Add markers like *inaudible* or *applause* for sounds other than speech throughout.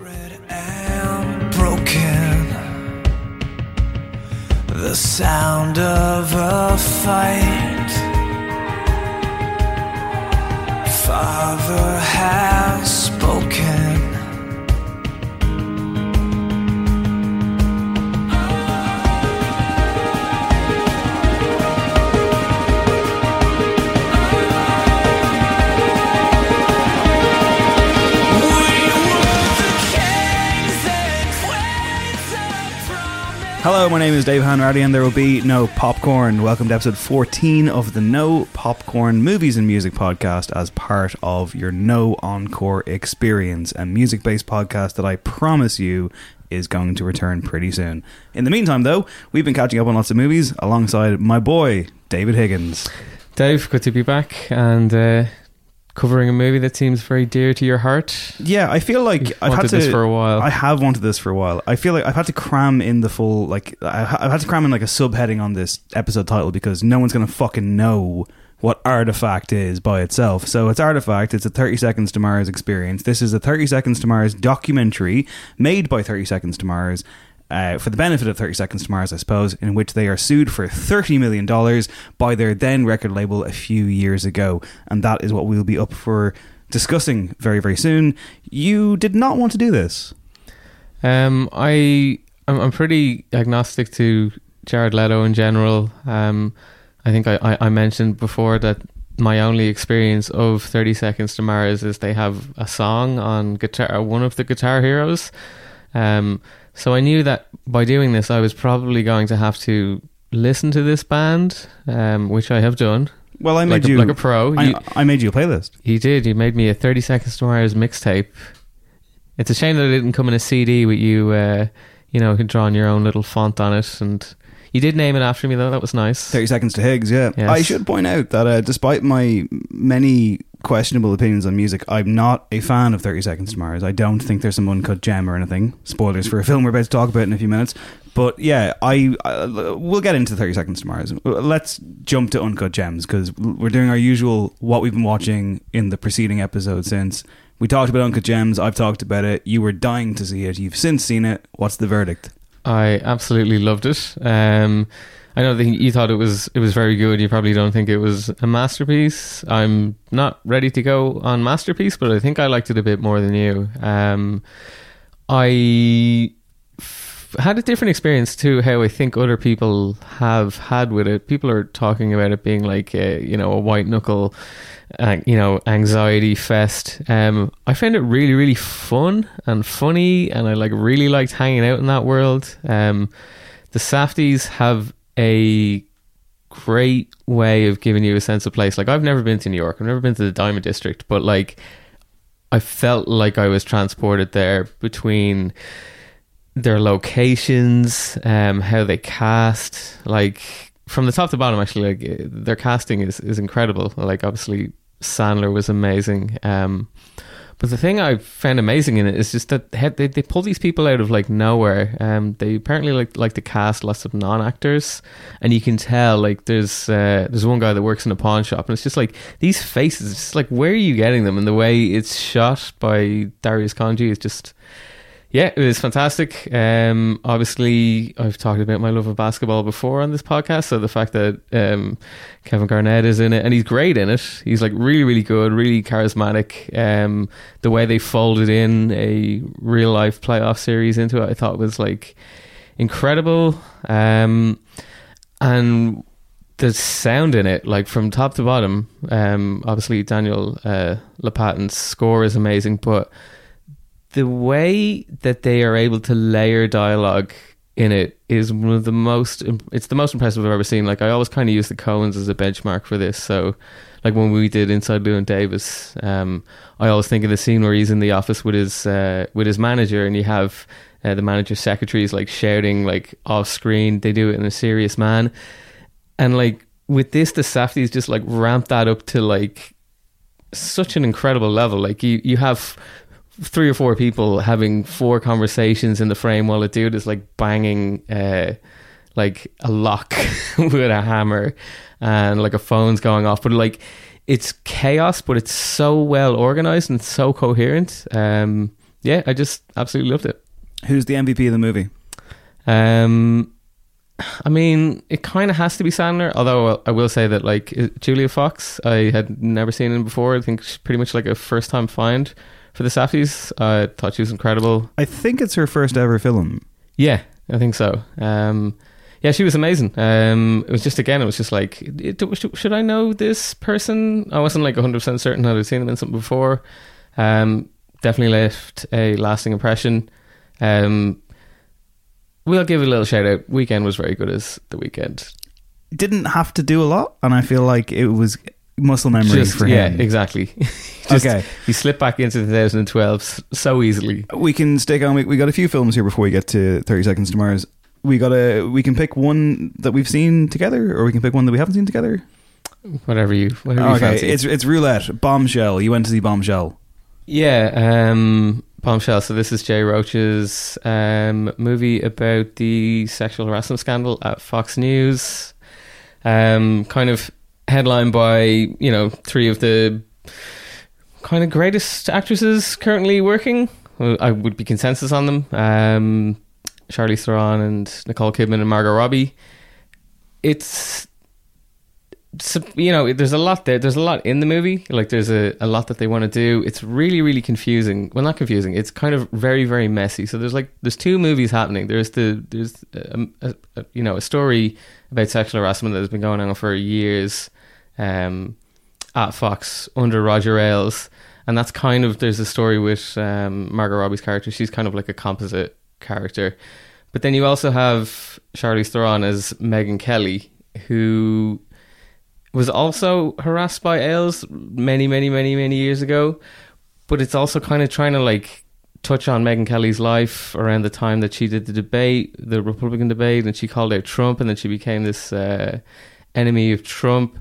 And broken. The sound of a fight. Father has spoken. Hello, my name is Dave Hanratty, and there will be no popcorn. Welcome to episode 14 of the No Popcorn Movies and Music podcast as part of your No Encore experience, a music based podcast that I promise you is going to return pretty soon. In the meantime, though, we've been catching up on lots of movies alongside my boy, David Higgins. Dave, good to be back and uh, covering a movie that seems very dear to your heart. Yeah, I feel like You've I've had wanted to, this for a while. I have wanted this for a while. I feel like I've had to cram in the full like I- I've had to cram in like a subheading on this episode title because no one's gonna fucking know what Artifact is by itself. So it's Artifact. It's a 30 Seconds to Mars experience. This is a 30 Seconds to Mars documentary made by 30 Seconds to Mars. Uh, for the benefit of 30 Seconds to Mars, I suppose, in which they are sued for $30 million by their then record label a few years ago. And that is what we'll be up for discussing very, very soon. You did not want to do this. Um, I I'm, pretty agnostic to Jared Leto in general. Um, I think I, I, I mentioned before that my only experience of Thirty Seconds to Mars is they have a song on guitar, one of the Guitar Heroes. Um, so I knew that by doing this, I was probably going to have to listen to this band, um, which I have done. Well, I like made a, you like a pro. I, You- I made you a playlist. you did. You made me a 30 Seconds to Mars mixtape. It's a shame that it didn't come in a CD with you, uh, you know, drawing your own little font on it. And you did name it after me, though. That was nice. 30 Seconds to Higgs, yeah. Yes. I should point out that uh, despite my many questionable opinions on music, I'm not a fan of 30 Seconds to Mars. I don't think there's some uncut gem or anything. Spoilers for a film we're about to talk about in a few minutes. But yeah, I uh, we'll get into 30 Seconds to Mars. Let's jump to Uncut Gems because we're doing our usual what we've been watching in the preceding episode since. We talked about Uncut Gems. I've talked about it. You were dying to see it. You've since seen it. What's the verdict? I absolutely loved it. Um, I know that you thought it was it was very good. You probably don't think it was a masterpiece. I'm not ready to go on masterpiece, but I think I liked it a bit more than you. Um, I Had a different experience to how I think other people have had with it. People are talking about it being like a, you know a white knuckle, uh, you know anxiety fest. Um, I found it really really fun and funny, and I like really liked hanging out in that world. Um, the Safdies have a great way of giving you a sense of place. Like I've never been to New York. I've never been to the Diamond District, but like I felt like I was transported there between their locations, um, how they cast, like from the top to bottom. Actually, like eh, their casting is is incredible. Like obviously Sandler was amazing. Um, but the thing I found amazing in it is just that they, they pull these people out of like nowhere. Um, they apparently like like to cast lots of non actors, and you can tell like there's uh, there's one guy that works in a pawn shop, and it's just like these faces. It's just like where are you getting them? And the way it's shot by Darius Khondji is just yeah, it was fantastic. Um, obviously, I've talked about my love of basketball before on this podcast. So the fact that um, Kevin Garnett is in it and he's great in it, he's like really, really good, really charismatic. Um, the way they folded in a real life playoff series into it, I thought was like incredible. Um, and the sound in it, like from top to bottom, um, obviously Daniel uh, score is amazing, but the way that they are able to layer dialogue in it is one of the most it's the most impressive I've ever seen. Like I always kind of use the Coens as a benchmark for this. So like when we did Inside Llewyn Davis, um, I always think of the scene where he's in the office with his uh, with his manager and you have uh, the manager's secretaries like shouting like off screen. They do it in a serious man. And like with this the Safdies just like ramp that up to like such an incredible level. Like you you have three or four people having four conversations in the frame while a dude is like banging uh, like a lock *laughs* with a hammer and like a phone's going off but like it's chaos but it's so well organized and so coherent um yeah i just absolutely loved it who's the mvp of the movie um I mean, it kind of has to be Sandler. Although I will say that, like Julia Fox, I had never seen him before. I think she's pretty much like a first time find for the Safdies. I thought she was incredible. I think it's her first ever film. Yeah, I think so. Um, yeah, she was amazing. Um, it was just again, it was just like, it, should I know this person? I wasn't like 100 percent certain that I'd seen them in something before. Um, definitely left a lasting impression. Um, we'll give a little shout out. Weeknd was very good as the Weeknd. Didn't have to do a lot, and I feel like it was muscle memory Just, for yeah, him. exactly. *laughs* Just, Okay. he slipped back into 2012 so easily. We can stick on. We, we got a few films here before we get to Thirty Seconds to Mars. We got a. We can pick one that we've seen together, or we can pick one that we haven't seen together. Whatever you, whatever you okay, fancy. it's it's roulette. Bombshell. You went to see Bombshell. Yeah, um, Bombshell. So this is Jay Roach's um, movie about the sexual harassment scandal at Fox News. Um, kind of headlined by you know three of the kind of greatest actresses currently working. I would be consensus on them. Um, Charlize Theron and Nicole Kidman and Margot Robbie. It's you know, there's a lot there. There's a lot in the movie. Like, there's a, a lot that they want to do. It's really, really confusing. Well, not confusing. It's kind of very, very messy. So there's like there's two movies happening. There's the there's a, a, a, you know a story about sexual harassment that has been going on for years um, at Fox under Roger Ailes, and that's kind of there's a story with um, Margot Robbie's character. She's kind of like a composite character, but then you also have Charlize Theron as Megyn Kelly, who was also harassed by Ailes many, many, many, many years ago. But it's also kind of trying to like touch on Megyn Kelly's life around the time that she did the debate, the Republican debate, and she called out Trump, and then she became this uh, enemy of Trump.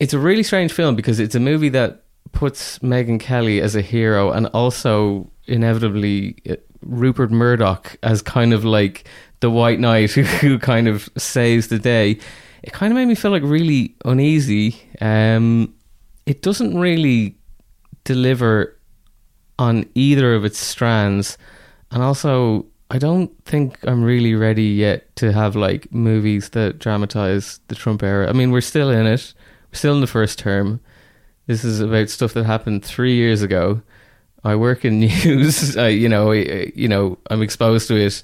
It's a really strange film because it's a movie that puts Megyn Kelly as a hero and also inevitably uh, Rupert Murdoch as kind of like the white knight who, *laughs* who kind of saves the day. It kind of made me feel like really uneasy. Um, it doesn't really deliver on either of its strands, and also I don't think I'm really ready yet to have like movies that dramatize the Trump era. I mean, we're still in it. We're still in the first term. This is about stuff that happened three years ago. I work in *laughs* news. I, you know, I, you know, I'm exposed to it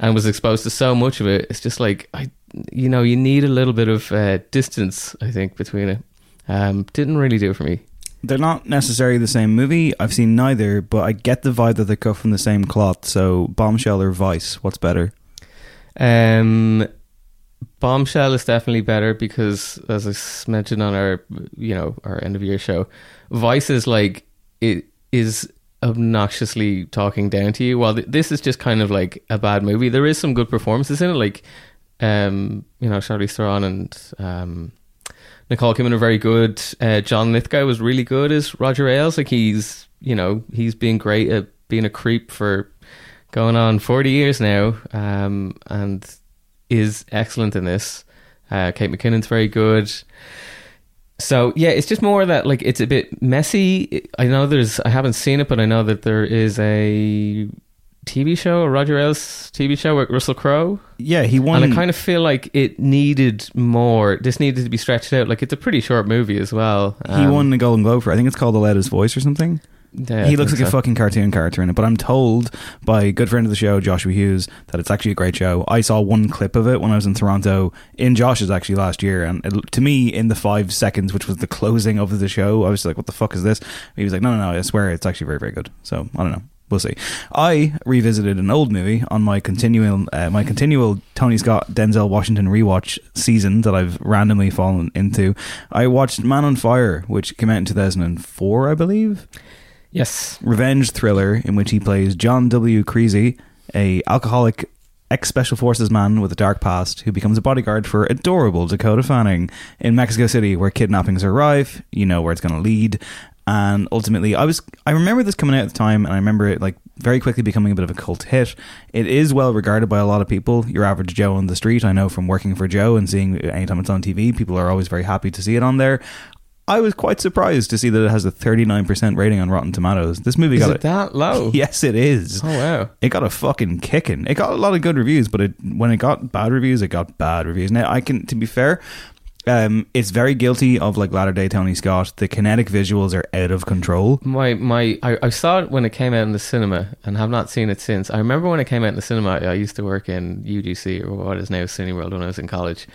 and was exposed to so much of it. It's just like I, you know, you need a little bit of uh, distance. I think between it. Um, didn't really do it for me. They're not necessarily the same movie. I've seen neither, but I get the vibe that they cut from the same cloth. So, Bombshell or Vice, what's better? Um, Bombshell is definitely better because, as I mentioned on our, you know, our end of year show, Vice is like it is obnoxiously talking down to you. While th- this is just kind of like a bad movie. There is some good performances in it, like, um, you know, Charlize Theron and um, Nicole Kidman are very good. Uh, John Lithgow was really good as Roger Ailes. Like he's, you know, he's been great at being a creep for going on 40 years now um, and is excellent in this. Uh, Kate McKinnon's very good. So yeah, it's just more that like it's a bit messy. I know there's I haven't seen it, but I know that there is a TV show, a Roger Ailes TV show with Russell Crowe. Yeah, he won. And I kind of feel like it needed more. This needed to be stretched out. Like it's a pretty short movie as well. he Um, won the Golden Globe for. I think it's called The Loudest Voice or something. Yeah, he looks like a fucking cartoon character in it. But I'm told by a good friend of the show, Joshua Hughes, that it's actually a great show. I saw one clip of it when I was in Toronto in Josh's actually last year, and it, to me, in the five seconds which was the closing of the show, I was like, "What the fuck is this?" He was like, "No, no, no, I swear it's actually very, very good." So I don't know. We'll see. I revisited an old movie on my continual uh, my continual Tony Scott Denzel Washington rewatch season that I've randomly fallen into. I watched Man on Fire, which came out in 2004, I believe Yes. revenge thriller in which he plays John W. Creasy, a alcoholic ex special forces man with a dark past who becomes a bodyguard for adorable Dakota Fanning in Mexico City, where kidnappings are rife. You know where it's going to lead. And ultimately, I was I remember this coming out at the time, and I remember it like very quickly becoming a bit of a cult hit. It is well regarded by a lot of people. Your average Joe on the street, I know from working for Joe and seeing anytime it's on TV, people are always very happy to see it on there. I was quite surprised to see that it has a 39% rating on Rotten Tomatoes. This movie Is got it that low? *laughs* Yes, it is. Oh wow. It got a fucking kicking. It got a lot of good reviews, but it when it got bad reviews, it got bad reviews. Now, I can, to be fair, um, it's very guilty of like latter day Tony Scott. The kinetic visuals are out of control. My my I, I saw it when it came out in the cinema and have not seen it since. I remember when it came out in the cinema. I used to work in UGC or what is now Cineworld when I was in college,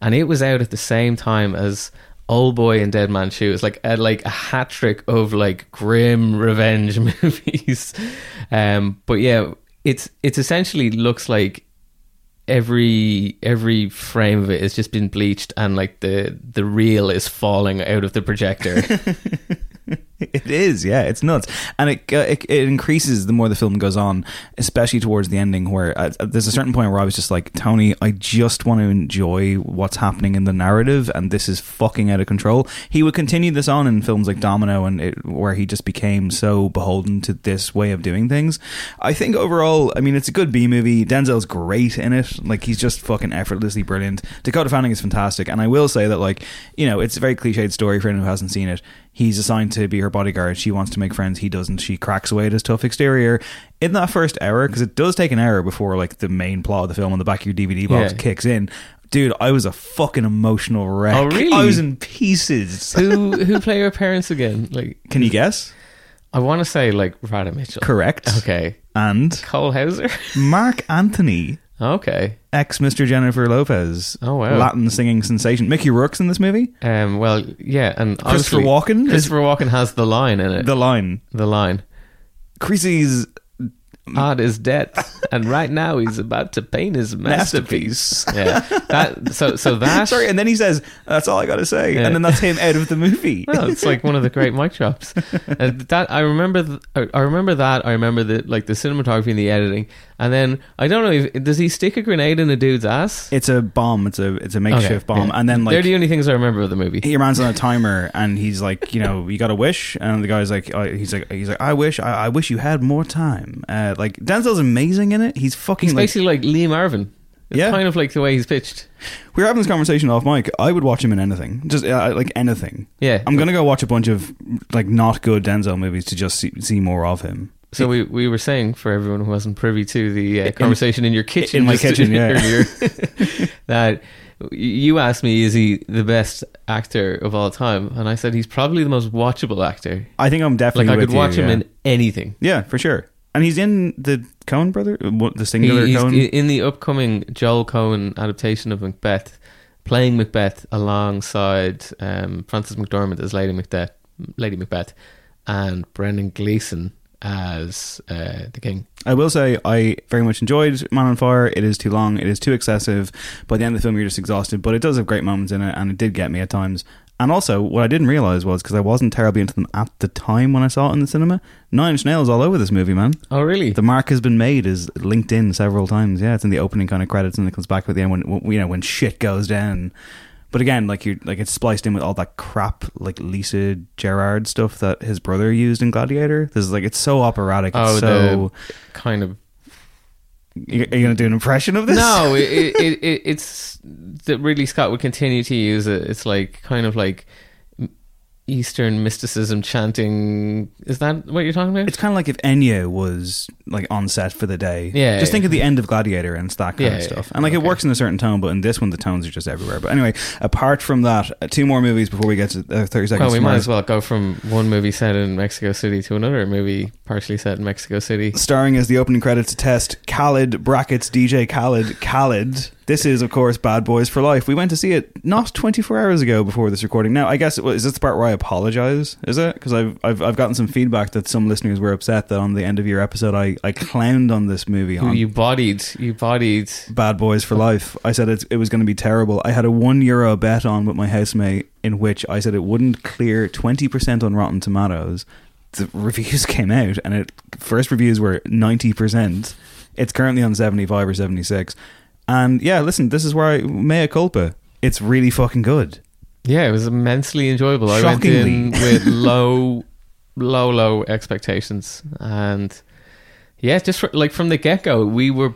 and it was out at the same time as Old Boy and Dead Man Shoes, like a, like a hat trick of like grim revenge *laughs* movies. Um, but yeah, it's it's essentially looks like every every frame of it has just been bleached and like the the reel is falling out of the projector. *laughs* It is, yeah, it's nuts, and it, uh, it it increases the more the film goes on, especially towards the ending, where uh, there's a certain point where I was just like, Tony, I just want to enjoy what's happening in the narrative, and this is fucking out of control. He would continue this on in films like Domino, and it, where he just became so beholden to this way of doing things. I think overall, I mean, it's a good B movie. Denzel's great in it, like he's just fucking effortlessly brilliant. Dakota Fanning is fantastic, and I will say that, like, you know, it's a very cliched story for anyone who hasn't seen it he's assigned to be her bodyguard. She wants to make friends. He doesn't. She cracks away at his tough exterior in that first hour because it does take an hour before like the main plot of the film on the back of your DVD box Yeah. kicks in. Dude, I was a fucking emotional wreck. Oh, really? I was in pieces. who who play her parents again? Like, Can you guess? I want to say like Radha Mitchell. Correct. Okay. And Cole Hauser. Marc Anthony, okay. ex Mr. Jennifer Lopez. Oh, wow. Latin singing sensation. Mickey Rourke's in this movie. Um. Well, yeah, and Christopher Walken is- Christopher Walken has the line in it. The line. the line. Creasy's art is dead, and right now he's about to paint his masterpiece. yeah. That. So. So *laughs* that. Sorry, and then he says, "That's all I got to say," Yeah. and then that's him out of the movie. *laughs* Well, it's like one of the great mic drops. *laughs* And that I remember. th- I I remember that. I remember the like the cinematography and the editing. And then I don't know if does he stick a grenade in a dude's ass? It's a bomb. It's a it's a makeshift Okay, bomb, yeah. and then like they're the only things I remember of the movie. your man's on a *laughs* timer, and he's like, you know, you got a wish, and the guy's like, uh, he's like, he's like, I wish, I, I wish you had more time. Uh, like Denzel's amazing in it. He's fucking He's like. basically like Lee Marvin. It's Yeah. kind of like the way he's pitched. We were having this conversation off mic. I would watch him in anything, just uh, like anything. Yeah. I'm gonna go watch a bunch of like not good Denzel movies to just see, see more of him. So we, we were saying for everyone who wasn't privy to the uh, conversation in, your kitchen, in my kitchen, *laughs* yeah. earlier, *laughs* that you asked me, is he the best actor of all time? And I said he's probably the most watchable actor. I think I'm definitely Like I could watch you, him yeah. in anything. Yeah, for sure. And he's in the Coen brother, uh, the singular He's Coen. in the upcoming Joel Coen adaptation of Macbeth, playing Macbeth alongside um, Frances McDormand as Lady Macbeth, Lady Macbeth, and Brendan Gleeson as uh, the king. I will say I very much enjoyed Man on Fire. It is too long. It is too excessive. By the end of the film, you're just exhausted. But it does have great moments in it, and it did get me at times. And also, what I didn't realize was because I wasn't terribly into them at the time when I saw it in the cinema. Nine Inch Nails all over this movie, man. Oh, really? The mark has been made is linked in several times. Yeah, it's in the opening kind of credits, and it comes back at the end when when- you know when shit goes down. But again, like you, like it's spliced in with all that crap, like Lisa Gerrard stuff that his brother used in Gladiator. This is like it's so operatic. It's Oh, so kind of You- Are you going to do an impression of this? No, *laughs* it, it, it, it's that Ridley Scott would continue to use it. It's like kind of like Eastern mysticism chanting. Is that what you're talking about? It's kind of like if Enya was like on set for the day. Yeah, Just yeah. think of the end of Gladiator and it's that kind Yeah, of yeah, stuff. And like it works in a certain tone, but in this one, the tones are just everywhere. But anyway, apart from that, uh, two more movies before we get to uh, 30 seconds. Well, we might as well go from one movie set in Mexico City to another movie partially set in Mexico City. Starring as the opening credits to test, Khaled brackets DJ Khaled Khaled. This is, of course, Bad Boys for Life. We went to see it not 24 hours ago before this recording. Now, I guess is this the part where I apologize? Is it? Because I've, I've I've gotten some feedback that some listeners were upset that on the end of your episode I, I clowned on this movie. You, On you bodied, you bodied. Bad Boys for Life. I said it, it was going to be terrible. I had a one euro bet on with my housemate in which I said it wouldn't clear 20% on Rotten Tomatoes. The reviews *laughs* came out and it first reviews were 90%. It's currently on 75 or 76. And yeah, listen, this is where I mea culpa. It's really fucking good. Yeah, it was immensely enjoyable. I went in with *laughs* low, low, low expectations, and yeah, just for, like from the get go, we were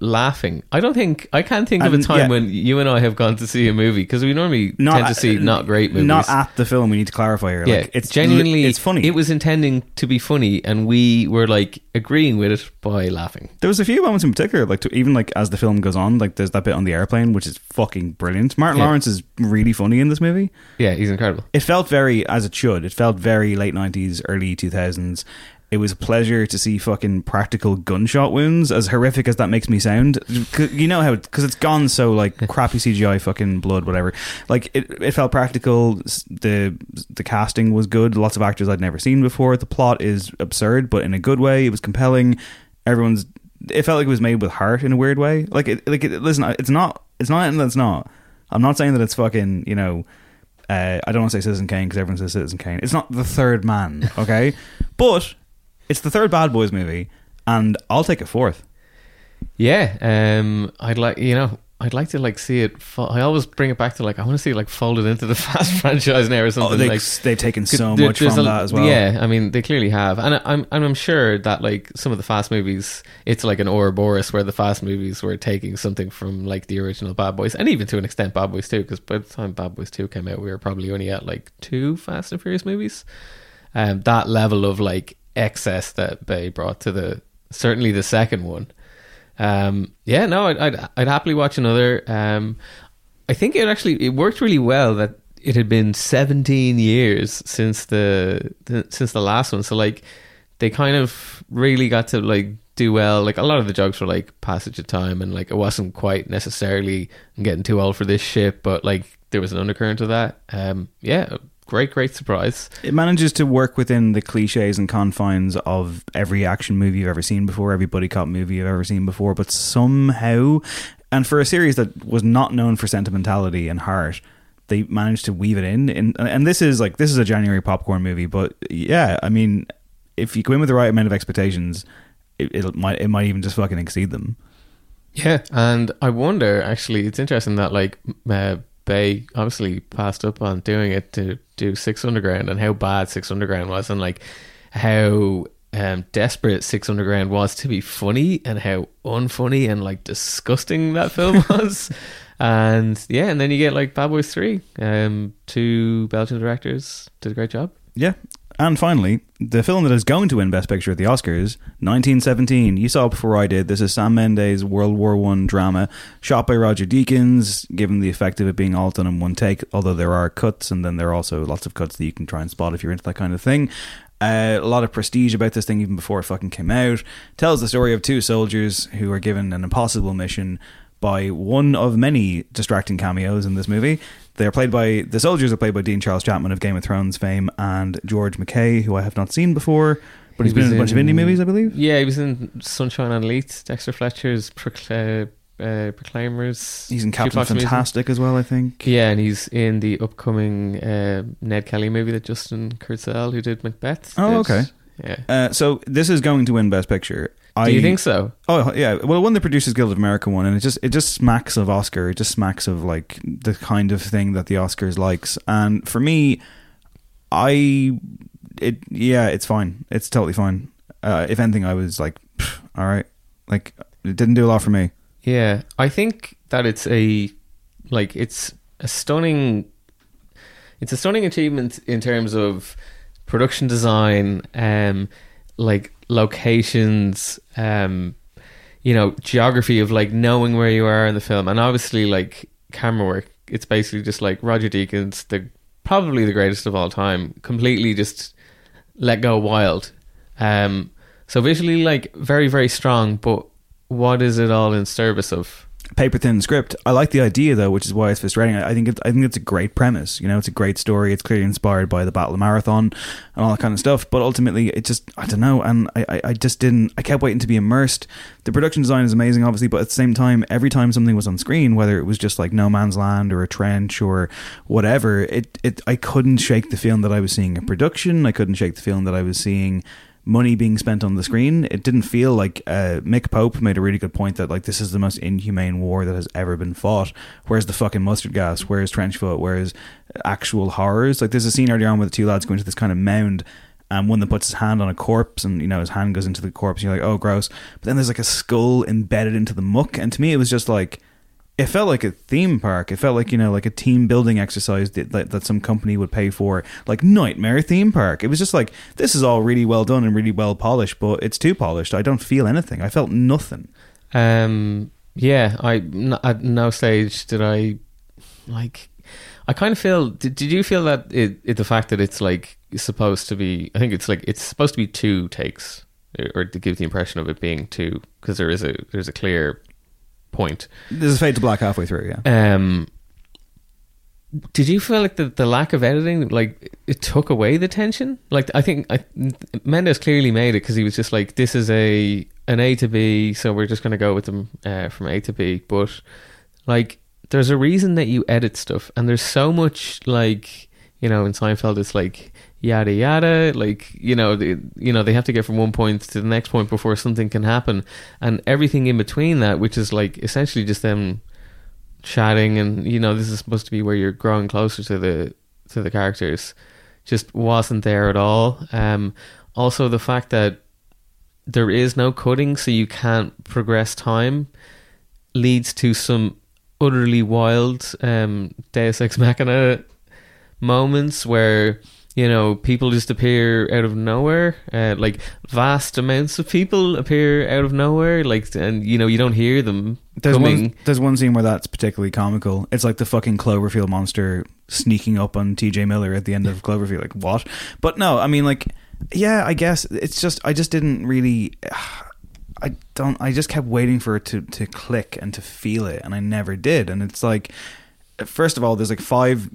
laughing. I don't think I can't think of a And, time yeah. when you and I have gone to see a movie because we normally tend to see not great movies. Not at the film. We need to clarify here. yeah, Like, it's genuinely It's funny. It was intending to be funny, and we were like agreeing with it by laughing. There was a few moments in particular, like to, even like as the film goes on, like there's that bit on the airplane, which is fucking brilliant. Martin Yeah. Lawrence is really funny in this movie. Yeah, he's incredible. It felt very as it should. It felt very late nineties, early two thousands. It was a pleasure to see fucking practical gunshot wounds, as horrific as that makes me sound. You know how because it's gone so like *laughs* crappy CGI, fucking blood, whatever. Like it, it felt practical. The The casting was good. Lots of actors I'd never seen before. The plot is absurd, but in a good way. It was compelling. Everyone's. It felt like it was made with heart in a weird way. Like it. Like it, listen, it's not. It's not anything that's not. I'm not saying that it's fucking. You know uh, I don't want to say Citizen Kane because everyone says Citizen Kane. It's not the third man, *laughs* okay? but it's the third Bad Boys movie, and I'll take it fourth. Yeah, um, I'd like you know, I'd like to like see it. Fo- I always bring it back to like I want to see it like folded into the *laughs* Fast franchise now or something. Oh, they, like they've taken so there- much from a- that as well. Yeah, I mean they clearly have, and I- I'm and I'm sure that like some of the Fast movies, it's like an Ouroboros where the Fast movies were taking something from like the original Bad Boys, and even to an extent Bad Boys Two, because by the time Bad Boys Two came out, we were probably only at like two Fast and Furious movies. Um, that level of like excess that they brought to the certainly the second one. Um, yeah, no, I'd, I'd I'd happily watch another. Um, I think it actually it worked really well that it had been 17 years since the, the since the last one. So like they kind of really got to like do well. Like a lot of the jokes were like passage of time, and like it wasn't quite necessarily getting too old for this shit, but like there was an undercurrent of that. Um, yeah, great, great surprise. It manages to work within the cliches and confines of every action movie you've ever seen before, every buddy cop movie you've ever seen before, but somehow, and for a series that was not known for sentimentality and heart, they managed to weave it in. And, and this is like, this is a January popcorn movie, but yeah, I mean, if you go in with the right amount of expectations, it, it might it might even just fucking exceed them. Yeah, and I wonder actually, it's interesting that like uh, Bay obviously passed up on doing it to do Six Underground and how bad Six Underground was, and like how um, desperate Six Underground was to be funny and how unfunny and like disgusting that film *laughs* was. and yeah, and then you get like Bad Boys Three. Um, two Belgian directors did a great job. Yeah. And finally, the film that is going to win Best Picture at the Oscars, 1917. You saw it before I did. This is Sam Mendes' World War One drama, shot by Roger Deakins, given the effect of it being all done in one take, although there are cuts, and then there are also lots of cuts that you can try and spot if you're into that kind of thing. Uh, a lot of prestige about this thing even before it fucking came out. Tells the story of two soldiers who are given an impossible mission by one of many distracting cameos in this movie. They're played by the soldiers are played by Dean Charles Chapman of Game of Thrones fame and George MacKay, who I have not seen before, but he's He been in a bunch of indie movies, I believe. Yeah, he was in Sunshine on Leith, Dexter Fletcher's Procla- uh, Proclaimers. He's in Captain Music. Fantastic as well, I think. Yeah, and he's in the upcoming uh, Ned Kelly movie that Justin Kurzel, who did Macbeth. Oh, did. okay. Yeah. Uh, so this is going to win Best Picture. Do you think so? Oh yeah. Well, won the Producers Guild of America one, and it just it just smacks of Oscar. It just smacks of like the kind of thing that the Oscars likes. And for me, I it yeah, it's fine. It's totally fine. Uh, if anything, I was like, all right. Like it didn't do a lot for me. Yeah, I think that it's a like it's a stunning it's a stunning achievement in terms of production design, um like locations, um you know, geography of like knowing where you are in the film and obviously like camera work. It's basically just like Roger Deakins, the probably the greatest of all time, completely just let go wild. Um so visually like very very strong, but what is it all in service of? Paper thin script. I like the idea though, which is why it's frustrating. I I think it, I think it's a great premise. You know, it's a great story. It's clearly inspired by the Battle of Marathon and all that kind of stuff. But ultimately, it just I don't know. And I, I, I just didn't. I kept waiting to be immersed. The production design is amazing, obviously, but at the same time, every time something was on screen, whether it was just like No Man's Land or a trench or whatever, it it I couldn't shake the feeling that I was seeing a production. I couldn't shake the feeling that I was seeing money being spent on the screen. It didn't feel like uh, Mick Pope made a really good point that like this is the most inhumane war that has ever been fought. Where's the fucking mustard gas? Where's trench foot? Where's actual horrors? Like there's a scene earlier on with the two lads going to this kind of mound. And one that puts his hand on a corpse, and you know his hand goes into the corpse. And you're like, oh, gross. But then there's like a skull embedded into the muck, and to me, it was just like, it felt like a theme park. It felt like you know, like a team building exercise that, that that some company would pay for, like Nightmare Theme Park. It was just like this is all really well done and really well polished, but it's too polished. I don't feel anything. I felt nothing. Um, yeah, I n- at no stage did I like. I kind of feel. Did, did you feel that it, it the fact that it's like supposed to be? I think it's like it's supposed to be two takes, or to give the impression of it being two, because there is a there's a clear point. There's a fade to black halfway through. Yeah. Um, did you feel like the, the lack of editing, like it took away the tension? Like I think I, Mendes clearly made it because he was just like, this is a an A to B, so we're just going to go with them uh, from A to B. But like, there's a reason that you edit stuff, and there's so much like you know in Seinfeld, it's like yada yada, like you know the, you know they have to get from one point to the next point before something can happen, and everything in between that, which is like essentially just them chatting and you know this is supposed to be where you're growing closer to the to the characters just wasn't there at all. Um also the fact that there is no cutting so you can't progress time leads to some utterly wild um deus ex machina moments where you know people just appear out of nowhere uh, like vast amounts of people appear out of nowhere like and you know you don't hear them There's coming one, there's one scene where that's particularly comical. It's like the fucking Cloverfield monster sneaking up on TJ Miller at the end of Cloverfield. Like, what? But no, I mean, like, yeah, I guess it's just, I just didn't really. *sighs* I don't. I just kept waiting for it to, to click and to feel it, and I never did. And it's like, first of all, there's like five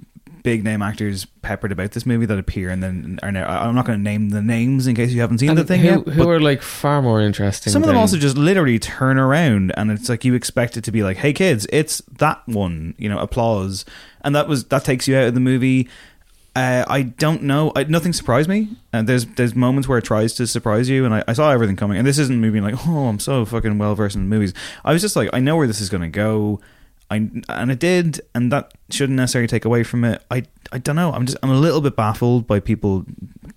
big name actors peppered about this movie that appear, and then are now, I'm not going to name the names in case you haven't seen And the thing who, yet. who are like far more interesting. some of them also just literally turn around and it's like you expect it to be like hey kids it's that one you know applause and that was that takes you out of the movie uh, I don't know. I, nothing surprised me. And there's there's moments where it tries to surprise you, and I, I saw everything coming. And this isn't me being like, oh, I'm so fucking well versed in movies. I was just like, I know where this is going to go. I and it did, and that shouldn't necessarily take away from it. I I don't know. I'm just I'm a little bit baffled by people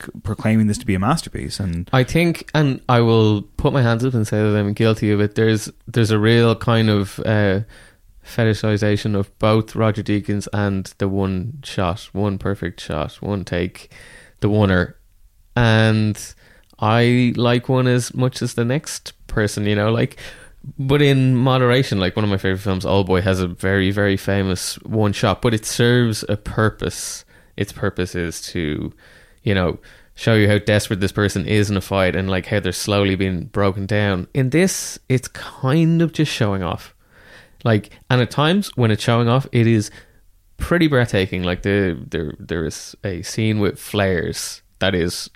c- proclaiming this to be a masterpiece, and I think, and I will put my hands up and say that I'm guilty of it. There's there's a real kind of uh, fetishization of both Roger Deakins and the one shot, one perfect shot, one take, the oneer. and I like one as much as the next person. You know, like. But in moderation, like one of my favorite films, Old Boy, has a very, very famous one shot, but it serves a purpose. Its purpose is to, you know, show you how desperate this person is in a fight and like how they're slowly being broken down. In this, it's kind of just showing off. Like, and at times when it's showing off, it is pretty breathtaking. Like the there there is a scene with flares that is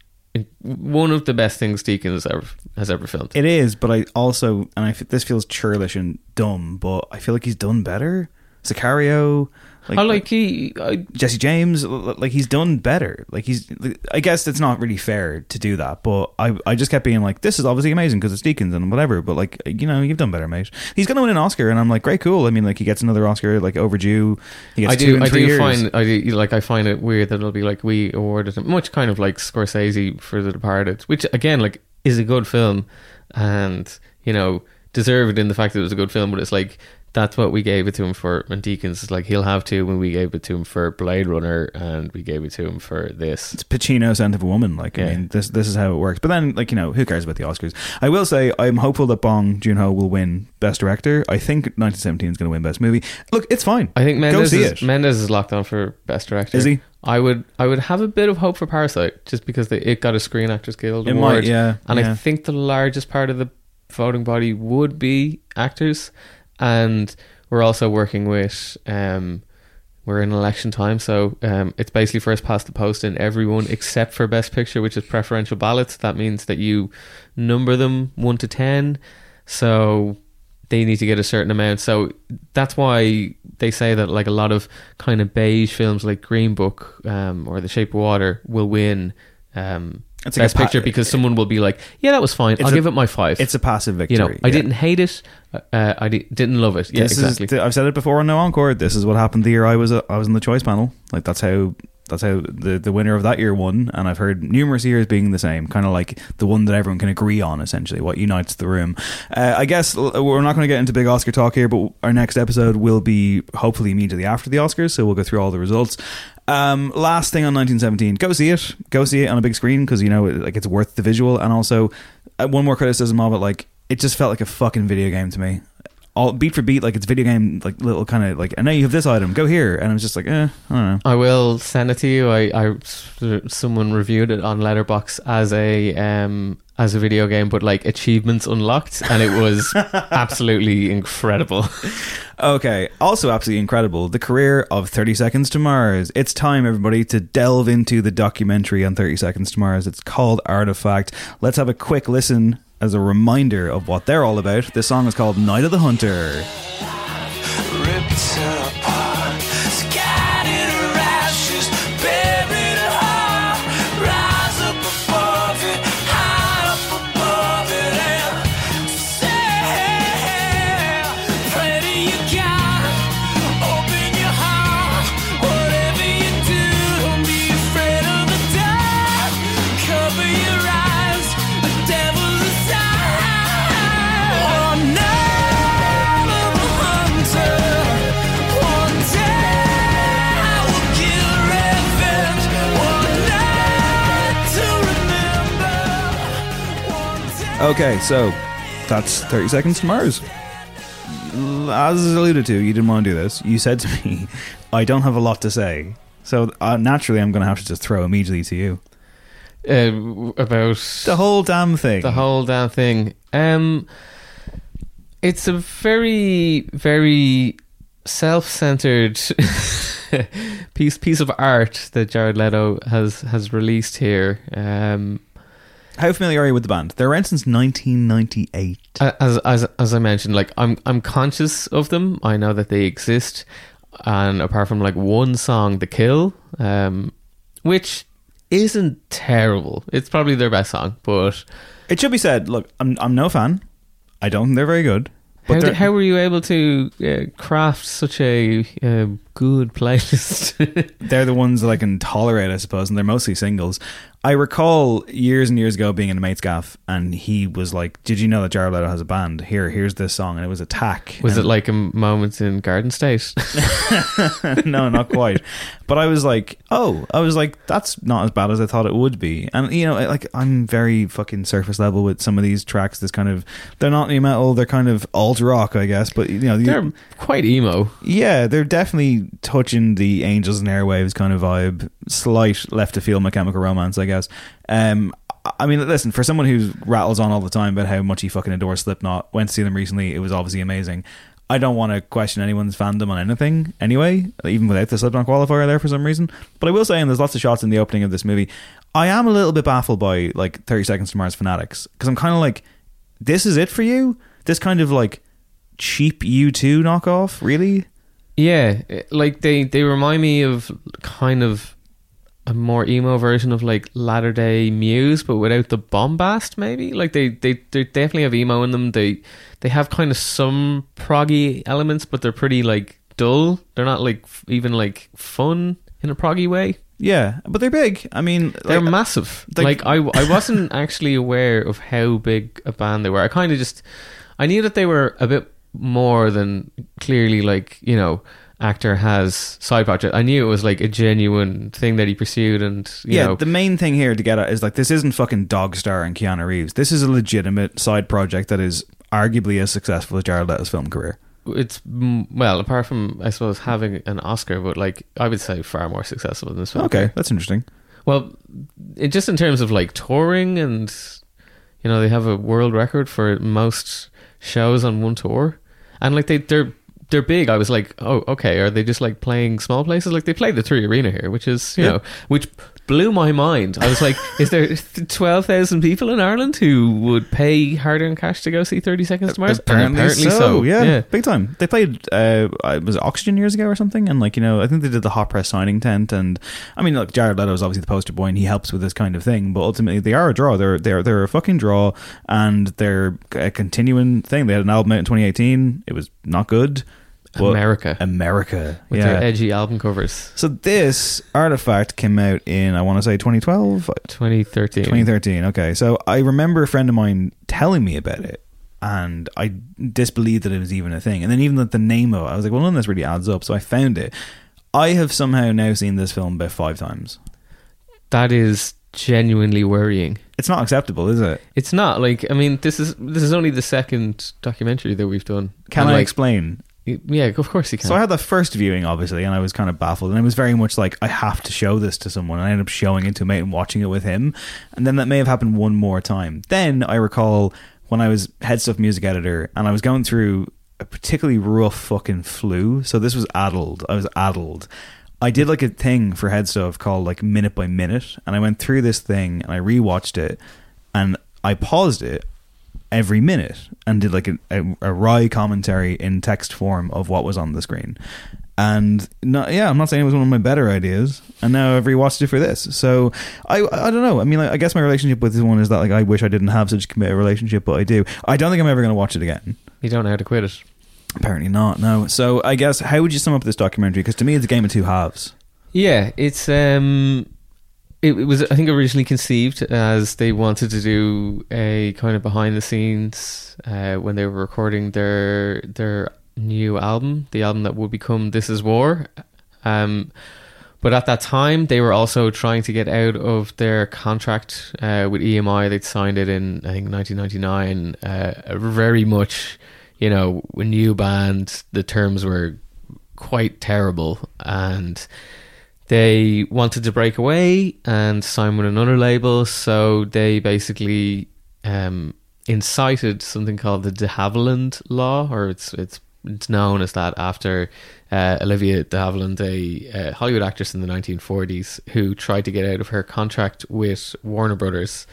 one of the best things Deakins ever has ever filmed. It is, but I also and I this feels churlish and dumb, but I feel like he's done better. Sicario, like, I like he. I, Jesse James, like he's done better. Like he's, I guess it's not really fair to do that, but I, I just kept being like, this is obviously amazing because it's Deakins and whatever. But like, you know, you've done better, mate. He's gonna win an Oscar, and I'm like, great, cool. I mean, like he gets another Oscar, like overdue. He gets I do. I do years. find. I do, like. I find it weird that it'll be like we awarded him, much kind of like Scorsese for The Departed, which again, like, is a good film, and you know, deserved in the fact that it was a good film. But it's like that's what we gave it to him for. And Deakins is like he'll have to when we gave it to him for Blade Runner, and we gave it to him for this. It's Pacino, End of a Woman. Like, I mean, this this is how it works. But then, like, you know, who cares about the Oscars? I will say, I'm hopeful that Bong Joon Ho will win Best Director. I think 1917 is going to win Best Movie. Look, it's fine. I think Mendes is, it. Mendes is locked on for best director. Is he? I would I would have a bit of hope for Parasite just because they, it got a Screen Actors Guild It award. might, yeah, and yeah. I think the largest part of the voting body would be actors, and we're also working with. Um, we're in election time, so um, it's basically first past the post in everyone except for Best Picture, which is preferential ballots. That means that you number them one to ten. So they need to get a certain amount. So that's why they say that like a lot of kind of beige films like Green Book um, or The Shape of Water will win um, It's like Best a pa- Picture because someone will be like, "Yeah, that was fine. I'll a- give it my five. It's a passive victory. you know, I yeah. didn't hate it. Uh, I di- didn't love it. Yeah, this exactly. is I've said it before on No Encore. This is what happened the year I was uh, I was in the choice panel. Like that's how that's how the the winner of that year won. And I've heard numerous years being the same, kind of like the one that everyone can agree on. Essentially, what unites the room. Uh, I guess we're not going to get into big Oscar talk here, but our next episode will be hopefully immediately after the Oscars, so we'll go through all the results. Um, last thing on 1917, go see it. Go see it on a big screen because you know like it's worth the visual. And also, uh, one more criticism of it, like it just felt like a fucking video game to me all beat for beat, like it's video game, like little kind of like, I know you have this item, go here, and I was just like, eh, I don't know. I will send it to you. I, I someone reviewed it on Letterboxd as a um as a video game, but like achievements unlocked, and it was *laughs* absolutely incredible. Okay, also absolutely incredible, the career of Thirty Seconds to Mars. It's time, everybody, to delve into the documentary on Thirty Seconds to Mars. It's called Artifact. Let's have a quick listen as a reminder of what they're all about. This song is called Night of the Hunter. Okay, so that's 30 Seconds to Mars. As alluded to, you didn't want to do this. You said to *laughs* me, I don't have a lot to say. So uh, naturally, I'm going to have to just throw immediately to you. uh, about The whole damn thing. the whole damn thing. Um, it's a very, very self-centered *laughs* piece piece of art that Jared Leto has has released here. Um, How familiar are you with the band? They're around since 1998. as as as I mentioned, like I'm I'm conscious of them. I know that they exist, and apart from like one song, "The Kill," um, which isn't terrible. It's probably their best song, but It should be said, look, I'm, I'm no fan. I don't think they're very good. But how, did, how were you able to uh, craft such a uh, good playlist. *laughs* they're the ones that I can tolerate, I suppose, and they're mostly singles. I recall years and years ago being in a mate's gaff, and he was like, "Did you know that Jared Leto has a band? Here, here's this song," and it was Attack. Was And- it like a moment in Garden State? *laughs* *laughs* no, not quite. But I was like, oh, I was like, that's not as bad as I thought it would be. And you know, like I'm very fucking surface level with some of these tracks. This kind of, they're not new metal. They're kind of alt rock, I guess. But you know, They're quite emo. yeah, they're definitely touching the Angels and Airwaves kind of vibe. Slight left to field mechanical romance, I guess. Um, I mean, listen, for someone who rattles on all the time about how much he fucking adores Slipknot, went to see them recently. It was obviously amazing. I don't want to question anyone's fandom on anything anyway, even without the Slipknot qualifier there for some reason. But I will say, and there's lots of shots in the opening of this movie, I am a little bit baffled by like 30 Seconds to Mars Fanatics because I'm kind of like, this is it for you? This kind of like cheap U2 knockoff, really? Yeah, eh, like they they remind me of kind of a more emo version of like latter day Muse, but without the bombast. Maybe like they they they definitely have emo in them. They they have kind of some proggy elements, but they're pretty like dull. They're not like f- even like fun in a proggy way. Yeah, but they're big. I mean, They're like, massive. like- Like, I, I wasn't actually aware of how big a band they were. I kind of just I knew that they were a bit more than clearly like you know actor has side project. I knew it was like a genuine thing that he pursued, and you yeah, know the main thing here to get at is like this isn't fucking dog star and Keanu Reeves. This is a legitimate side project that is arguably as successful as Jared Leto's film career. it's well apart from I suppose having an Oscar, but like I would say far more successful than this film. Okay, that's interesting. Well, it, just in terms of like touring and you know they have a world record for most shows on one tour, and like they they're they're big. I was like, oh okay, are they just like playing small places? Like they played the Three Arena here, which is you Yeah. know which blew my mind. I was like, is there twelve thousand people in Ireland who would pay hard earned cash to go see Thirty Seconds to Mars? Apparently so. Yeah, big time. They played uh, was it Oxygen years ago or something, and like you know, I think they did the hot press signing tent, and I mean, look, Jared Leto is obviously the poster boy, and he helps with this kind of thing. But ultimately, they are a draw. They're they're they're a fucking draw, and they're a continuing thing. They had an album out in 2018. It was not good. America. America, with yeah. their edgy album covers. So this artifact came out in I want to say 2012, 2013. 2013. Okay, so I remember a friend of mine telling me about it, and I disbelieved that it was even a thing. And then even that the name of it, I was like, well, none of this really adds up. So I found it. I have somehow now seen this film about five times. That is genuinely worrying. It's not acceptable, is it? It's not like I mean this is this is only the second documentary that we've done. Can And, I like, explain? Yeah, of course you can. So I had the first viewing, obviously, and I was kind of baffled. And it was very much like, I have to show this to someone. And I ended up showing it to a mate and watching it with him. And then that may have happened one more time. Then I recall when I was HeadStuff music editor and I was going through a particularly rough fucking flu. So this was addled. I was addled. I did like a thing for HeadStuff called like minute by minute. And I went through this thing and I rewatched it and I paused it every minute and did like a, a, a wry commentary in text form of what was on the screen. And no, yeah, I'm not saying it was one of my better ideas. And now I've rewatched it for this. So I, I don't know. I mean, like, I guess my relationship with this one is that like I wish I didn't have such a committed relationship, but I do. I don't think I'm ever going to watch it again. you don't know how to quit it. Apparently not. No. So I guess how would you sum up this documentary? Because to me, it's a game of two halves. Yeah, it's um it, it was I think originally conceived as they wanted to do a kind of behind the scenes uh, when they were recording their their new album, the album that would become This Is War. Um but at that time, they were also trying to get out of their contract uh, with EMI. They'd signed it in, I think, 1999. Uh, very much, you know, a new band. The terms were quite terrible, and they wanted to break away and sign with another label. So they basically um, incited something called the De Havilland Law, or it's it's it's known as that after uh, Olivia de Havilland, a Hollywood actress in the 1940s, who tried to get out of her contract with Warner Brothers,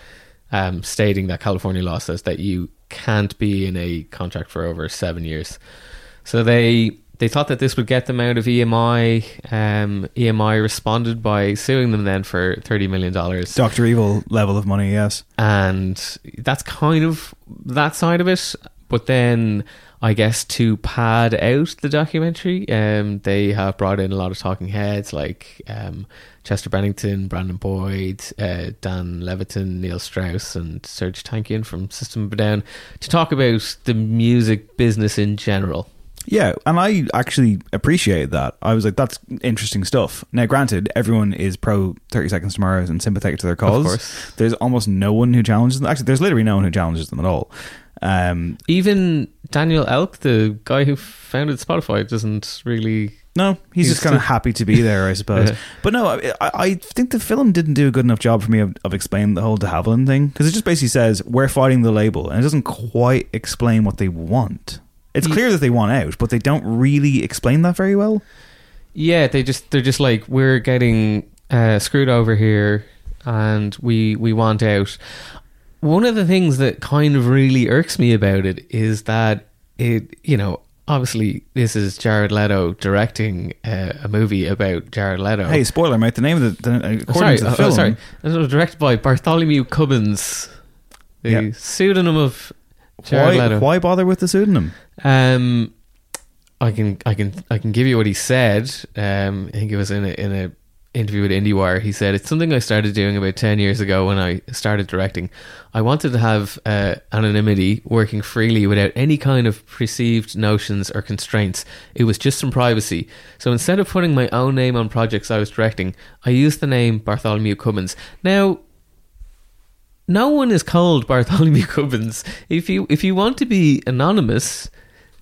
um, stating that California law says that you can't be in a contract for over seven years. So they they thought that this would get them out of EMI. Um, EMI responded by suing them then for thirty million dollars, Doctor Evil level of money, yes. and that's kind of that side of it. but then I guess to pad out the documentary, um, they have brought in a lot of talking heads like um, Chester Bennington, Brandon Boyd, uh, Dan Levitin, Neil Strauss, and Serj Tankian from System of a Down to talk about the music business in general. Yeah, and I actually appreciated that. I was like, that's interesting stuff. Now, granted, everyone is pro 30 Seconds to Mars and sympathetic to their cause. course. There's almost no one who challenges them. Actually, there's literally no one who challenges them at all. Um, Even Daniel Ek, the guy who founded Spotify, doesn't really. no, he's, He's just kind of *laughs* happy to be there, I suppose. Yeah. But no, I, I I think the film didn't do a good enough job for me of, of explaining the whole de Havilland thing because it just basically says we're fighting the label and it doesn't quite explain what they want. It's Ye- clear that they want out, but they don't really explain that very well. Yeah, they just they're just like we're getting uh, screwed over here, and we we want out. One of the things that kind of really irks me about it is that it, you know, obviously this is Jared Leto directing uh, a movie about Jared Leto. Hey, spoiler, mate. The name of the, the according Oh, sorry, to the oh, film, sorry, it was directed by Bartholomew Cubbins, the Yeah. pseudonym of Jared why, Leto. why bother with the pseudonym? Um, I can I can I can give you what he said. Um, I think it was in a in a interview with IndieWire. He said it's something I started doing about ten years ago when I started directing. I wanted to have uh, anonymity, working freely without any kind of perceived notions or constraints. It was just some privacy. So instead of putting my own name on projects I was directing, I used the name Bartholomew Cubbins. Now no one is called Bartholomew *laughs* Cubbins. If you if you want to be anonymous,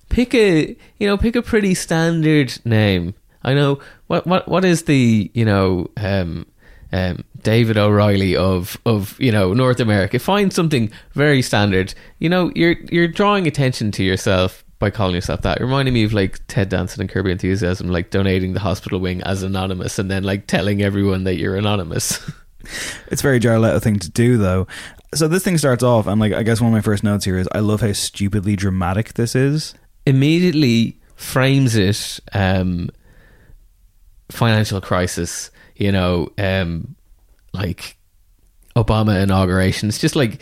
pick a you know pick a pretty standard name. I know what what what is the you know um, um, David O'Reilly of of you know North America. Find something very standard. You know you're you're drawing attention to yourself by calling yourself that. It reminded me of like Ted Danson and Curb Your Enthusiasm, like donating the hospital wing as anonymous and then like telling everyone that you're anonymous. *laughs* It's very Jared Leto thing to do, though. So this thing starts off, and like I guess one of my first notes here is I love how stupidly dramatic this is. Immediately frames it um financial crisis you know um like obama inauguration. It's just like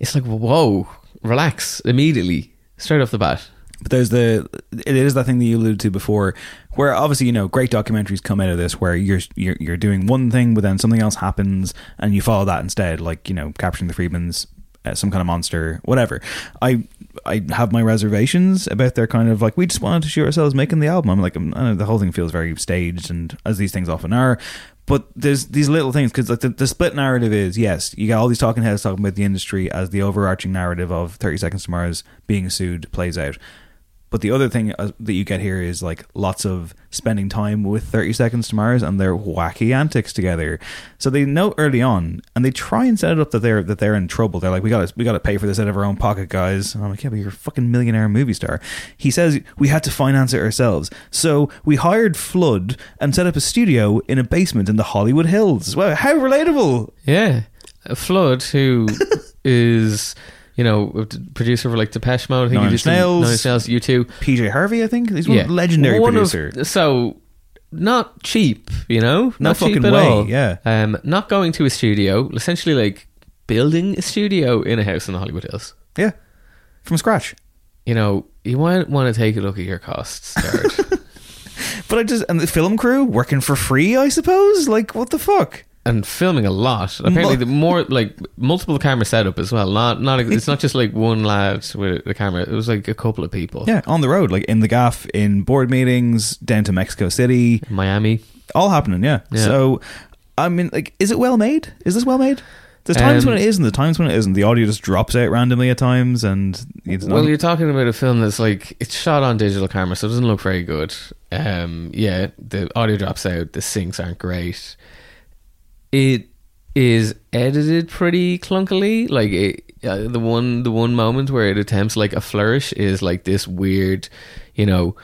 it's like whoa relax immediately straight off the bat. But there's the it is that thing that you alluded to before, where obviously you know great documentaries come out of this, where you're you're you're doing one thing, but then something else happens, and you follow that instead, like you know capturing the Friedmans, Uh, some kind of monster, whatever. I I have my reservations about their kind of like we just wanted to show ourselves making the album. I'm like um, I know, the whole thing feels very staged, and as these things often are. But there's these little things because like the, the split narrative is yes, you got all these talking heads talking about the industry as the overarching narrative of Thirty Seconds to Mars being sued plays out. But the other thing uh, that you get here is like lots of spending time with 30 Seconds to Mars and their wacky antics together. So they know early on, and they try and set it up that they're that they're in trouble. They're like, we got to we got to pay for this out of our own pocket, guys. And I'm like, yeah, but you're a fucking millionaire movie star. He says we had to finance it ourselves, so we hired Flood and set up a studio in a basement in the Hollywood Hills. Wow, how relatable! yeah flood who *laughs* is you know producer for like Depeche Mode I think Nine he did some- Nails. Nine Inch Nails U2 PJ Harvey, I think he's one legendary One of- producer. so not cheap, you know, No not cheap fucking at way, all. yeah. um, not going to a studio, essentially like building a studio in a house in the Hollywood Hills. yeah, from scratch. You know, you might want to take a look at your costs, Jared. *laughs* But I just and the film crew working for free, I suppose. Like what the fuck? And filming a lot. Apparently, the more like multiple camera setup as well. Not not it's not just like one lad with the camera. It was like a couple of people. Yeah, on the road, like in the gaff, in board meetings, down to Mexico City, Miami, all happening. Yeah. Yeah. So, I mean, like, is it well made? Is this well made? There's times Um, when it is, and the times when it isn't. The audio just drops out randomly at times, and it's not. Well, you're talking about a film that's like it's shot on digital camera, so it doesn't look very good. Um, yeah, the audio drops out, the syncs aren't great. It is edited pretty clunkily. Like it, uh, the one, the one moment where it attempts like a flourish is like this weird, you know,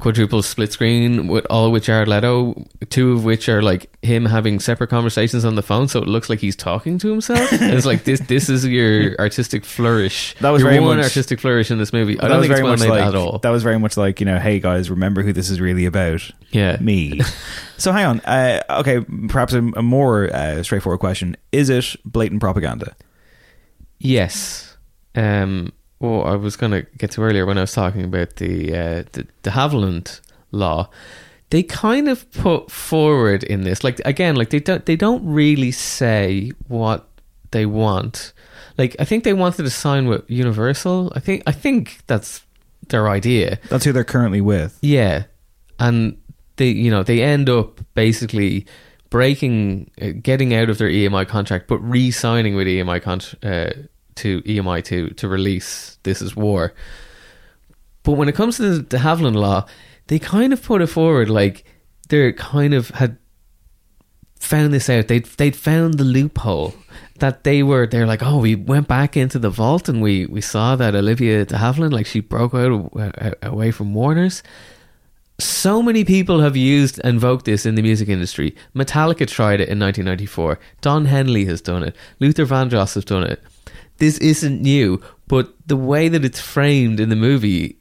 quadruple split screen with all with Jared Leto, two of which are like him having separate conversations on the phone, so it looks like he's talking to himself. And *laughs* it's like this. This is your artistic flourish. That was your very one much- artistic flourish in this movie. I don't think it's well much made like at all. that was very much like you know, hey guys, remember who this is really about? Yeah. me. *laughs* so hang on. Uh, okay, perhaps a, a more uh, straightforward question: Is it blatant propaganda? Yes. Um, what I was going to get to earlier when I was talking about the uh, the, the Havilland law. They kind of put forward in this, like again, like they don't they don't really say what they want. Like I think they wanted to sign with Universal. I think I think that's their idea. That's who they're currently with. Yeah, and they you know they end up basically breaking, uh, getting out of their EMI contract, but re-signing with EMI contract. uh, to EMI to to release This Is War. But when it comes to the, the Havilland law, they kind of put it forward like they're kind of had found this out. They'd they'd found the loophole that they were. They're like, oh, we went back into the vault and we we saw that Olivia de Havilland like she broke out away from Warner's. So many people have used and invoked this in the music industry. Metallica tried it in 1994. Don Henley has done it. Luther Vandross has done it. This isn't new, but the way that it's framed in the movie,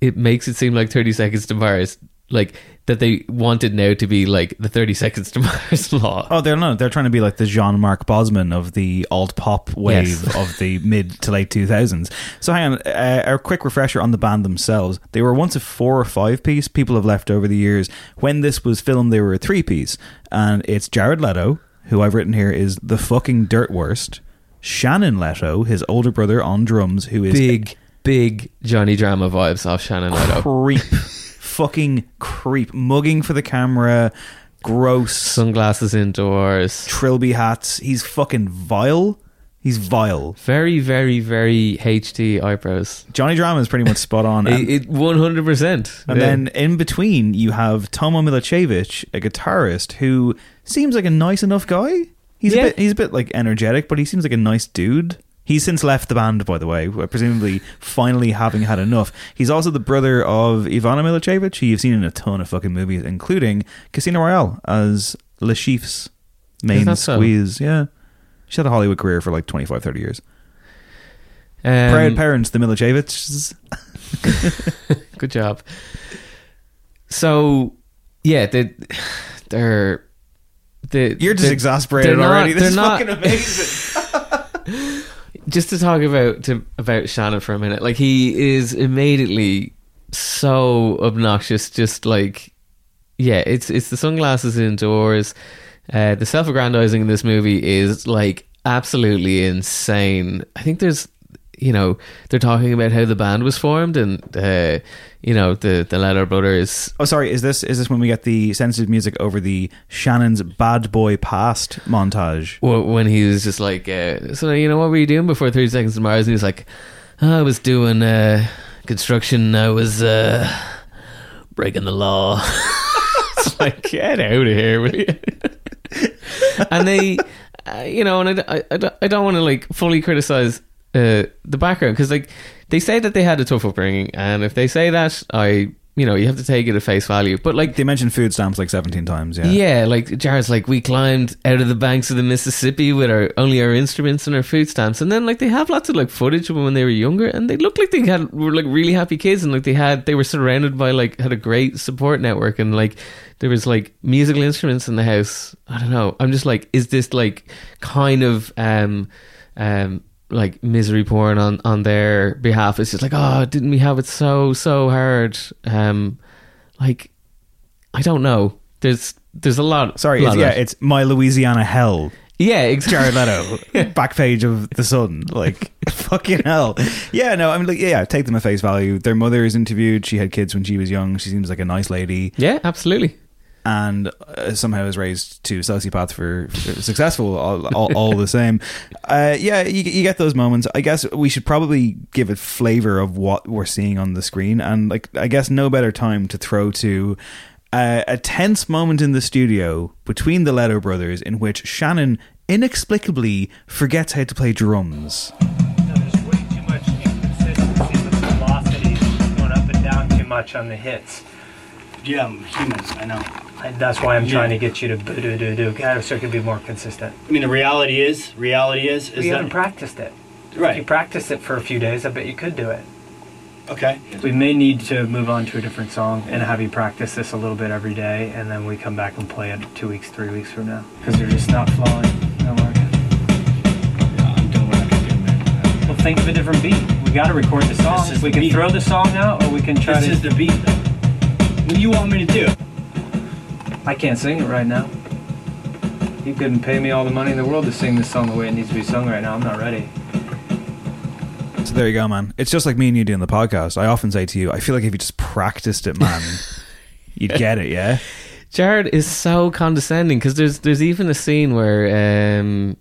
it makes it seem like 30 Seconds to Mars, like that they wanted now to be like the 30 Seconds to *laughs* Mars law. Oh, they're not. They're trying to be like the Jean Marc Bosman of the alt pop wave Yes. of the *laughs* mid to late 2000s. So, hang on. Uh, a quick refresher on the band themselves. They were once a four or five piece. People have left over the years. When this was filmed, they were a three piece. And it's Jared Leto, who I've written here is the fucking dirt worst. Shannon Leto, his older brother on drums, who is Big, big Johnny Drama vibes off Shannon Leto. creep. *laughs* fucking creep. Mugging for the camera. Gross. Sunglasses indoors. Trilby hats. He's fucking vile. He's vile. Very, very, very HD eyebrows. Johnny Drama is pretty much spot on. *laughs* It- it- 100%. and Yeah. then in between, you have Tomo Milicevic, a guitarist who seems like a nice enough guy. He's Yeah. a bit, he's a bit like energetic, but he seems like a nice dude. He's since left the band, by the way, presumably finally having had enough. He's also the brother of Ivana Milicevic, who you've seen in a ton of fucking movies, including Casino Royale as Le Chiffre's main that so? squeeze. Yeah. She had a Hollywood career for like 25, 30 years. Um, Proud parents, the Milicevics. *laughs* Good job. So, yeah, they, they're. They, You're just exasperated they're not- already. This is not- fucking amazing. *laughs* just to talk about to, about Shannon for a minute, like he is immediately so obnoxious. Just like, yeah, it's it's the sunglasses indoors. Uh, the self-aggrandizing in this movie is like absolutely insane. I think there's, you know, they're talking about how the band was formed, and uh, you know, the the Leto Brothers. Oh, sorry. Is this is this when we get the sensitive music over the Shannon's bad boy past montage? Wh- When he was just like, uh, so you know, what were you doing before Thirty Seconds to Mars? And he's like, "Oh, I was doing uh, construction. I was uh, breaking the law. *laughs* it's like, get out of here, will you? *laughs* and they, uh, you know, and I, I, I don't- I don't want to like fully criticize uh, the background because like they say that they had a tough upbringing, and if they say that, I, you know, you have to take it at face value. But like They mentioned food stamps like seventeen times. Yeah. yeah. like Jared's like we climbed out of the banks of the Mississippi with our only our instruments and our food stamps, and then like they have lots of like footage of when they were younger, and they look like they had were like really happy kids, and like they had they were surrounded by like had a great support network, and like there was like musical instruments in the house. I don't know. I'm just like, is this like kind of um um like misery porn on on their behalf? It's just like, oh, didn't we have it so so hard? Um, like I don't know. There's there's a lot. Sorry. lot It's, yeah. it. It's my Louisiana hell. yeah, exactly. Jared Leto, *laughs* back page of the Sun, like *laughs* fucking hell. Yeah, no, I mean, like, yeah, take them at face value. Their mother is interviewed. She had kids when she was young. She seems like a nice lady, Yeah, absolutely. And uh, somehow is raised to sociopath for, for successful. All, all, all the same. Uh, yeah, you, you get those moments. I guess we should probably give it flavor of what we're seeing on the screen, and like, I guess no better time to throw to. Uh, a tense moment in the studio between the Leto brothers in which Shannon inexplicably forgets how to play drums. There's way too much inconsistency with the velocity going up and down too much on the hits. Yeah, I'm human. I know. And that's why I'm Yeah. trying to get you to do do do do so it can be more consistent. I mean, the reality is, reality is, is you that haven't practiced it. Right. If you practice it for a few days, I bet you could do it. okay. We may need to move on to a different song and have you practice this a little bit every day, and then we come back and play it two weeks, three weeks from now. Because you're just not flowing. Don't work. I'm doing what I can do, man. Well, think of a different beat. We got to record the song. This is We the can beat. throw the song out, or we can try This to. is the beat. What do you want me to do? I can't sing it right now. You couldn't pay me all the money in the world to sing this song the way it needs to be sung right now. I'm not ready. So there you go, man. It's just like me and you doing the podcast. I often say to you, I feel like if you just practiced it, man, *laughs* you'd get it. Yeah. Jared is so condescending because there's there's even a scene where um,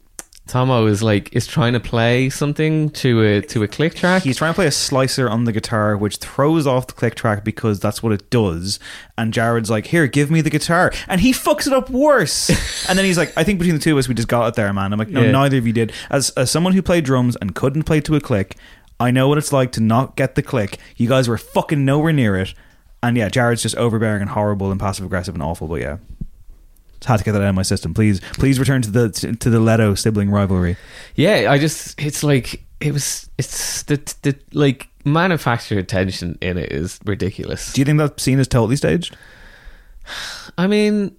Tomo is like is trying to play something to a to a click track. He's trying to play a slicer on the guitar, which throws off the click track because that's what it does. And Jared's like, "Here, give me the guitar," and he fucks it up worse. *laughs* and then he's like, "I think between the two of us, we just got it there, man." I'm like, "No, Yeah. neither of you did." As as someone who played drums and couldn't play to a click, I know what it's like to not get the click. You guys were fucking nowhere near it. And yeah, Jared's just overbearing and horrible and passive aggressive and awful. But yeah, had to get that out of my system. Please, please return to the to the Leto sibling rivalry. Yeah, I just it's like it was it's the the like manufactured tension in it is ridiculous. Do you think that scene is totally staged? I mean,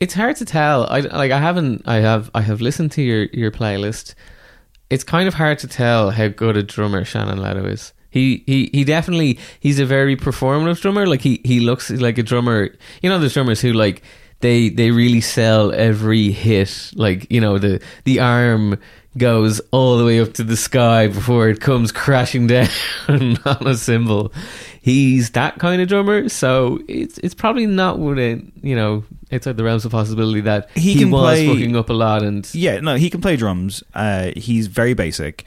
it's hard to tell. I like I haven't I have I have listened to your your playlist. It's kind of hard to tell how good a drummer Shannon Leto is. He he he definitely he's a very performative drummer. Like he he looks like a drummer. You know, there's drummers who like they they really sell every hit. Like you know the the arm goes all the way up to the sky before it comes crashing *laughs* down on a cymbal. He's that kind of drummer, so it's it's probably not within you know outside the realms of possibility that He he, can was play- fucking up a lot and Yeah, no, he can play drums. Uh, he's very basic.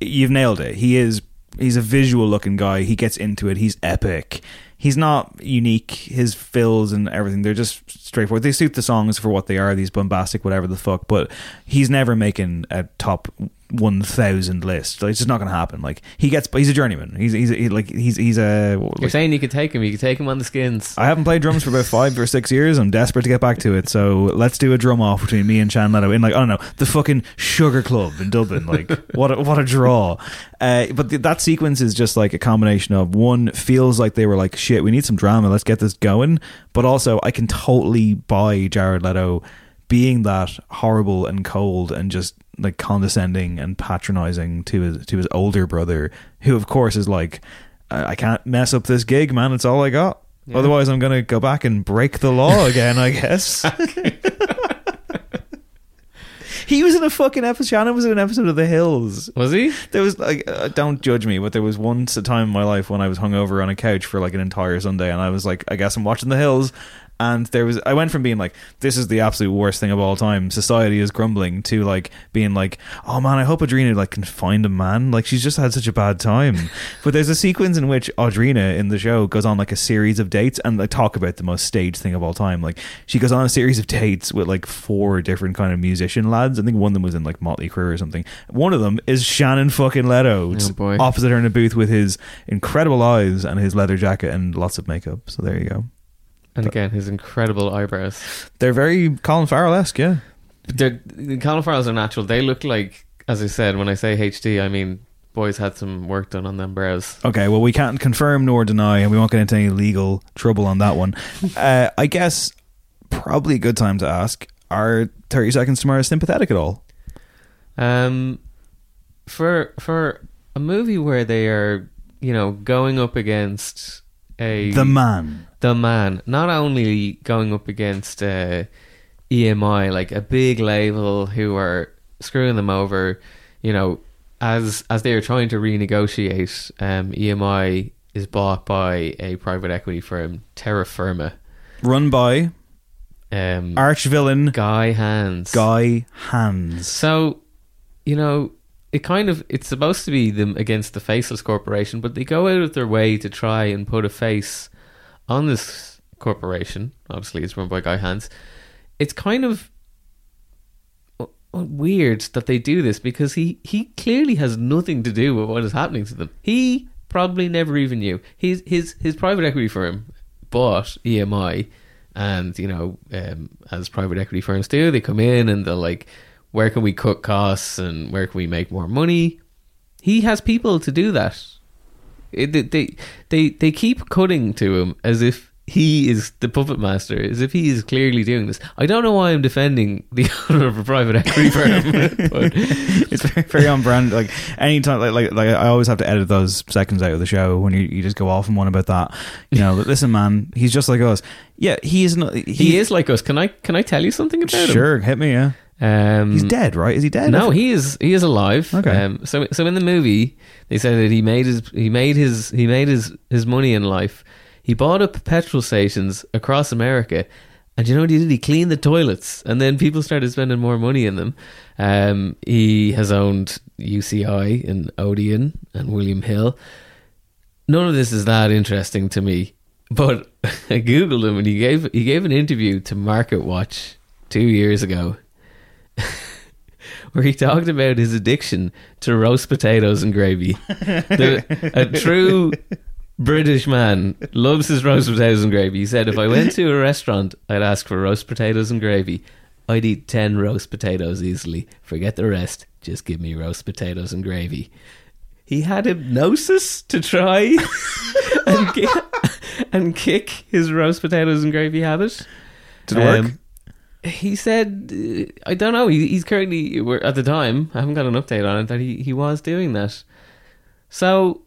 You've nailed it. He is. He's a visual looking guy. He gets into it. He's epic. He's not unique. His fills and everything, they're just straightforward. They suit the songs for what they are, these bombastic, whatever the fuck. But he's never making a top 1,000 list. Like, it's just not going to happen. Like, he gets, he's a journeyman. He's, he's, he, like, he's, he's a. you're saying you could take him, you could take him on the skins. I haven't played drums for about five or six years. I'm desperate to get back to it. So let's do a drum off between me and Shan Leto in like I don't know the fucking Sugar Club in Dublin. Like *laughs* what a, what a draw. Uh, but th- that sequence is just like a combination of one feels like they were like shit. We need some drama. Let's get this going. But also I can totally buy Jared Leto being that horrible and cold and just like condescending and patronizing to his to his older brother, who of course is like, I I can't mess up this gig, man. It's all I got. Yeah. Otherwise, I'm gonna go back and break the law again. I *laughs* guess. *laughs* he was in a fucking episode. Shannon was in an episode of The Hills. Was he? There was like, uh, don't judge me, but there was once a time in my life when I was hungover on a couch for like an entire Sunday, and I was like, I guess I'm watching The Hills. And there was, I went from being like, this is the absolute worst thing of all time. Society is grumbling to like being like, oh man, I hope Audrina like can find a man. Like she's just had such a bad time. *laughs* but there's a sequence in which Audrina in the show goes on like a series of dates and like talk about the most staged thing of all time. Like she goes on a series of dates with like four different kind of musician lads. I think one of them was in like Motley Crue or something. One of them is Shannon fucking Leto. Oh, boy. Opposite her in a booth with his incredible eyes and his leather jacket and lots of makeup. So there you go. And again, his incredible eyebrows. They're very Colin Farrell esque, yeah. They're, the Colin Farrells are natural. They look like, as I said, when I say HD, I mean boys had some work done on them brows. Okay, well, we can't confirm nor deny, and we won't get into any legal trouble on that one. *laughs* uh, I guess probably a good time to ask: Are Thirty Seconds to Mars sympathetic at all? Um, for for a movie where they are, you know, going up against a The man. The man, not only going up against uh, EMI, like a big label who are screwing them over, you know, as as they are trying to renegotiate, um, EMI is bought by a private equity firm, Terra Firma, Run by um, arch villain Guy Hands. Guy Hands. So, you know, it kind of it's supposed to be them against the faceless corporation, but they go out of their way to try and put a face on this corporation. Obviously, it's run by Guy Hands. It's kind of w- weird that they do this because he he clearly has nothing to do with what is happening to them. He probably never even knew. His his his private equity firm bought EMI, and you know, um, as private equity firms do, they come in and they're like, where can we cut costs and where can we make more money? He has people to do that. It, they, they they keep cutting to him as if he is the puppet master, as if he is clearly doing this. I don't know why I'm defending the *laughs* owner of a private equity *laughs* firm, but it's very, very on brand. Like anytime, like, like like I always have to edit those seconds out of the show when you, you just go off on one about that. You know, *laughs* listen, man, he's just like us. Yeah, he is not. He, he is like us. Can I can I tell you something about him? Sure, hit me. Yeah, Um, he's dead, right? Is he dead? No, he is he is alive. Okay. Um, so so in the movie, they said that he made his he made his he made his his money in life. He bought up petrol stations across America, and you know what he did? He cleaned the toilets, and then people started spending more money in them. Um, he has owned UCI and Odeon and William Hill. None of this is that interesting to me, but *laughs* I googled him and he gave he gave an interview to MarketWatch two years ago *laughs* where he talked about his addiction to roast potatoes and gravy. The- a true British man loves his roast potatoes and gravy. He said, if I went to a restaurant, I'd ask for roast potatoes and gravy. I'd eat 10 roast potatoes easily. Forget the rest. Just give me roast potatoes and gravy. He had hypnosis to try *laughs* and, and kick his roast potatoes and gravy habit. Did it work? Um, he said, I don't know. He, he's currently at the time. I haven't got an update on it that he, he was doing that. So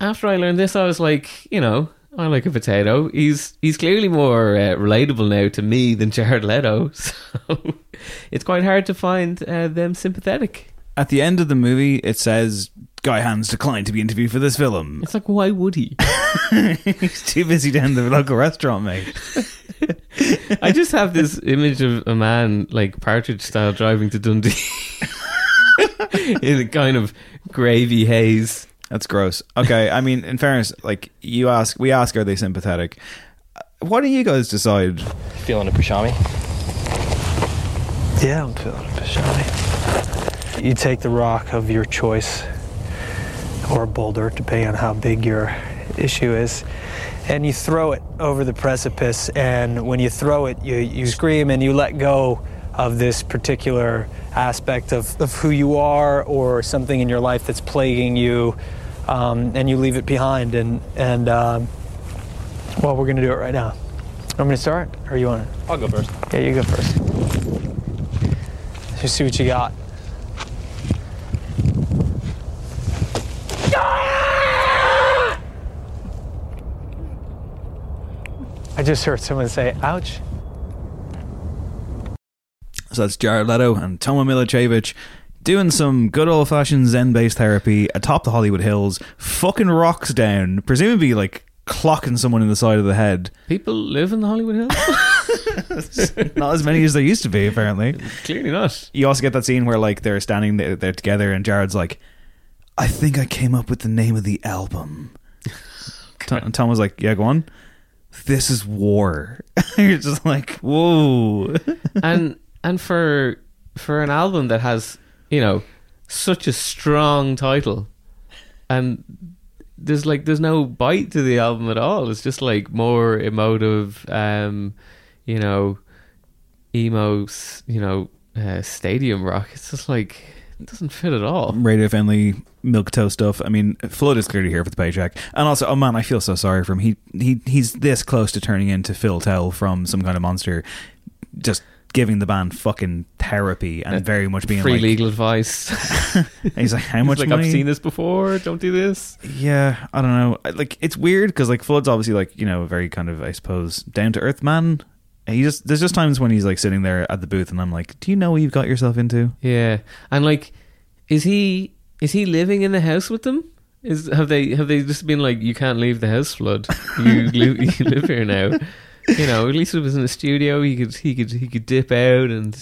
after I learned this, I was like, you know, I like a potato. He's he's clearly more uh, relatable now to me than *laughs* Jared Leto. So *laughs* it's quite hard to find uh, them sympathetic. At the end of the movie, it says Guy Hands declined to be interviewed for this film. It's like, why would he? *laughs* He's too busy down the local restaurant, mate. I just have this image of a man like Partridge style driving to Dundee *laughs* in a kind of gravy haze. That's gross. Okay, I mean, in fairness, like you ask, we ask, are they sympathetic? Uh, What do you guys decide? Feeling a pastrami? Yeah, I'm feeling a pastrami. You take the rock of your choice or a boulder, depending on how big your issue is, and you throw it over the precipice. And when you throw it, you, you scream and you let go of this particular aspect of, of who you are or something in your life that's plaguing you, um, and you leave it behind. And, and um, well, we're going to do it right now. I'm going to start, or you want to? I'll go first. Yeah, you go first. Let's see what you got. Just heard someone say, ouch. So that's Jared Leto and Tomo Milicevic doing some good old fashioned Zen based therapy atop the Hollywood Hills, fucking rocks down, presumably like clocking someone in the side of the head. People live in the Hollywood Hills? *laughs* *laughs* Not as many as there used to be, apparently. Clearly not. You also get that scene where like they're standing there, there together, and Jared's like, "I think I came up with the name of the album." *laughs* Tom, and Tom was like, "Yeah, go on." This is war. *laughs* You're just like, whoa. *laughs* and and for for an album that has you know such a strong title and there's like there's no bite to the album at all it's just like more emotive um you know emo you know uh, stadium rock it's just like it doesn't fit at all radio friendly milk toe stuff. I mean, Flood is clearly here for the paycheck, and also, oh man, I feel so sorry for him. He he he's this close to turning into Phil Towle from some kind of monster, just giving the band fucking therapy and Uh, very much being free like, legal advice *laughs* he's like, how much like money? I've seen this before don't do this Yeah, I don't know. Like it's weird because like Flood's obviously like you know a very kind of I suppose down to earth man. He just there's just times when he's like sitting there at the booth and I'm like, do you know what you've got yourself into? Yeah, and like, is he is he living in the house with them? Is have they have they just been like, you can't leave the house, flood. You *laughs* live, you live here now. You know, at least if it was in a studio, he could he could he could dip out and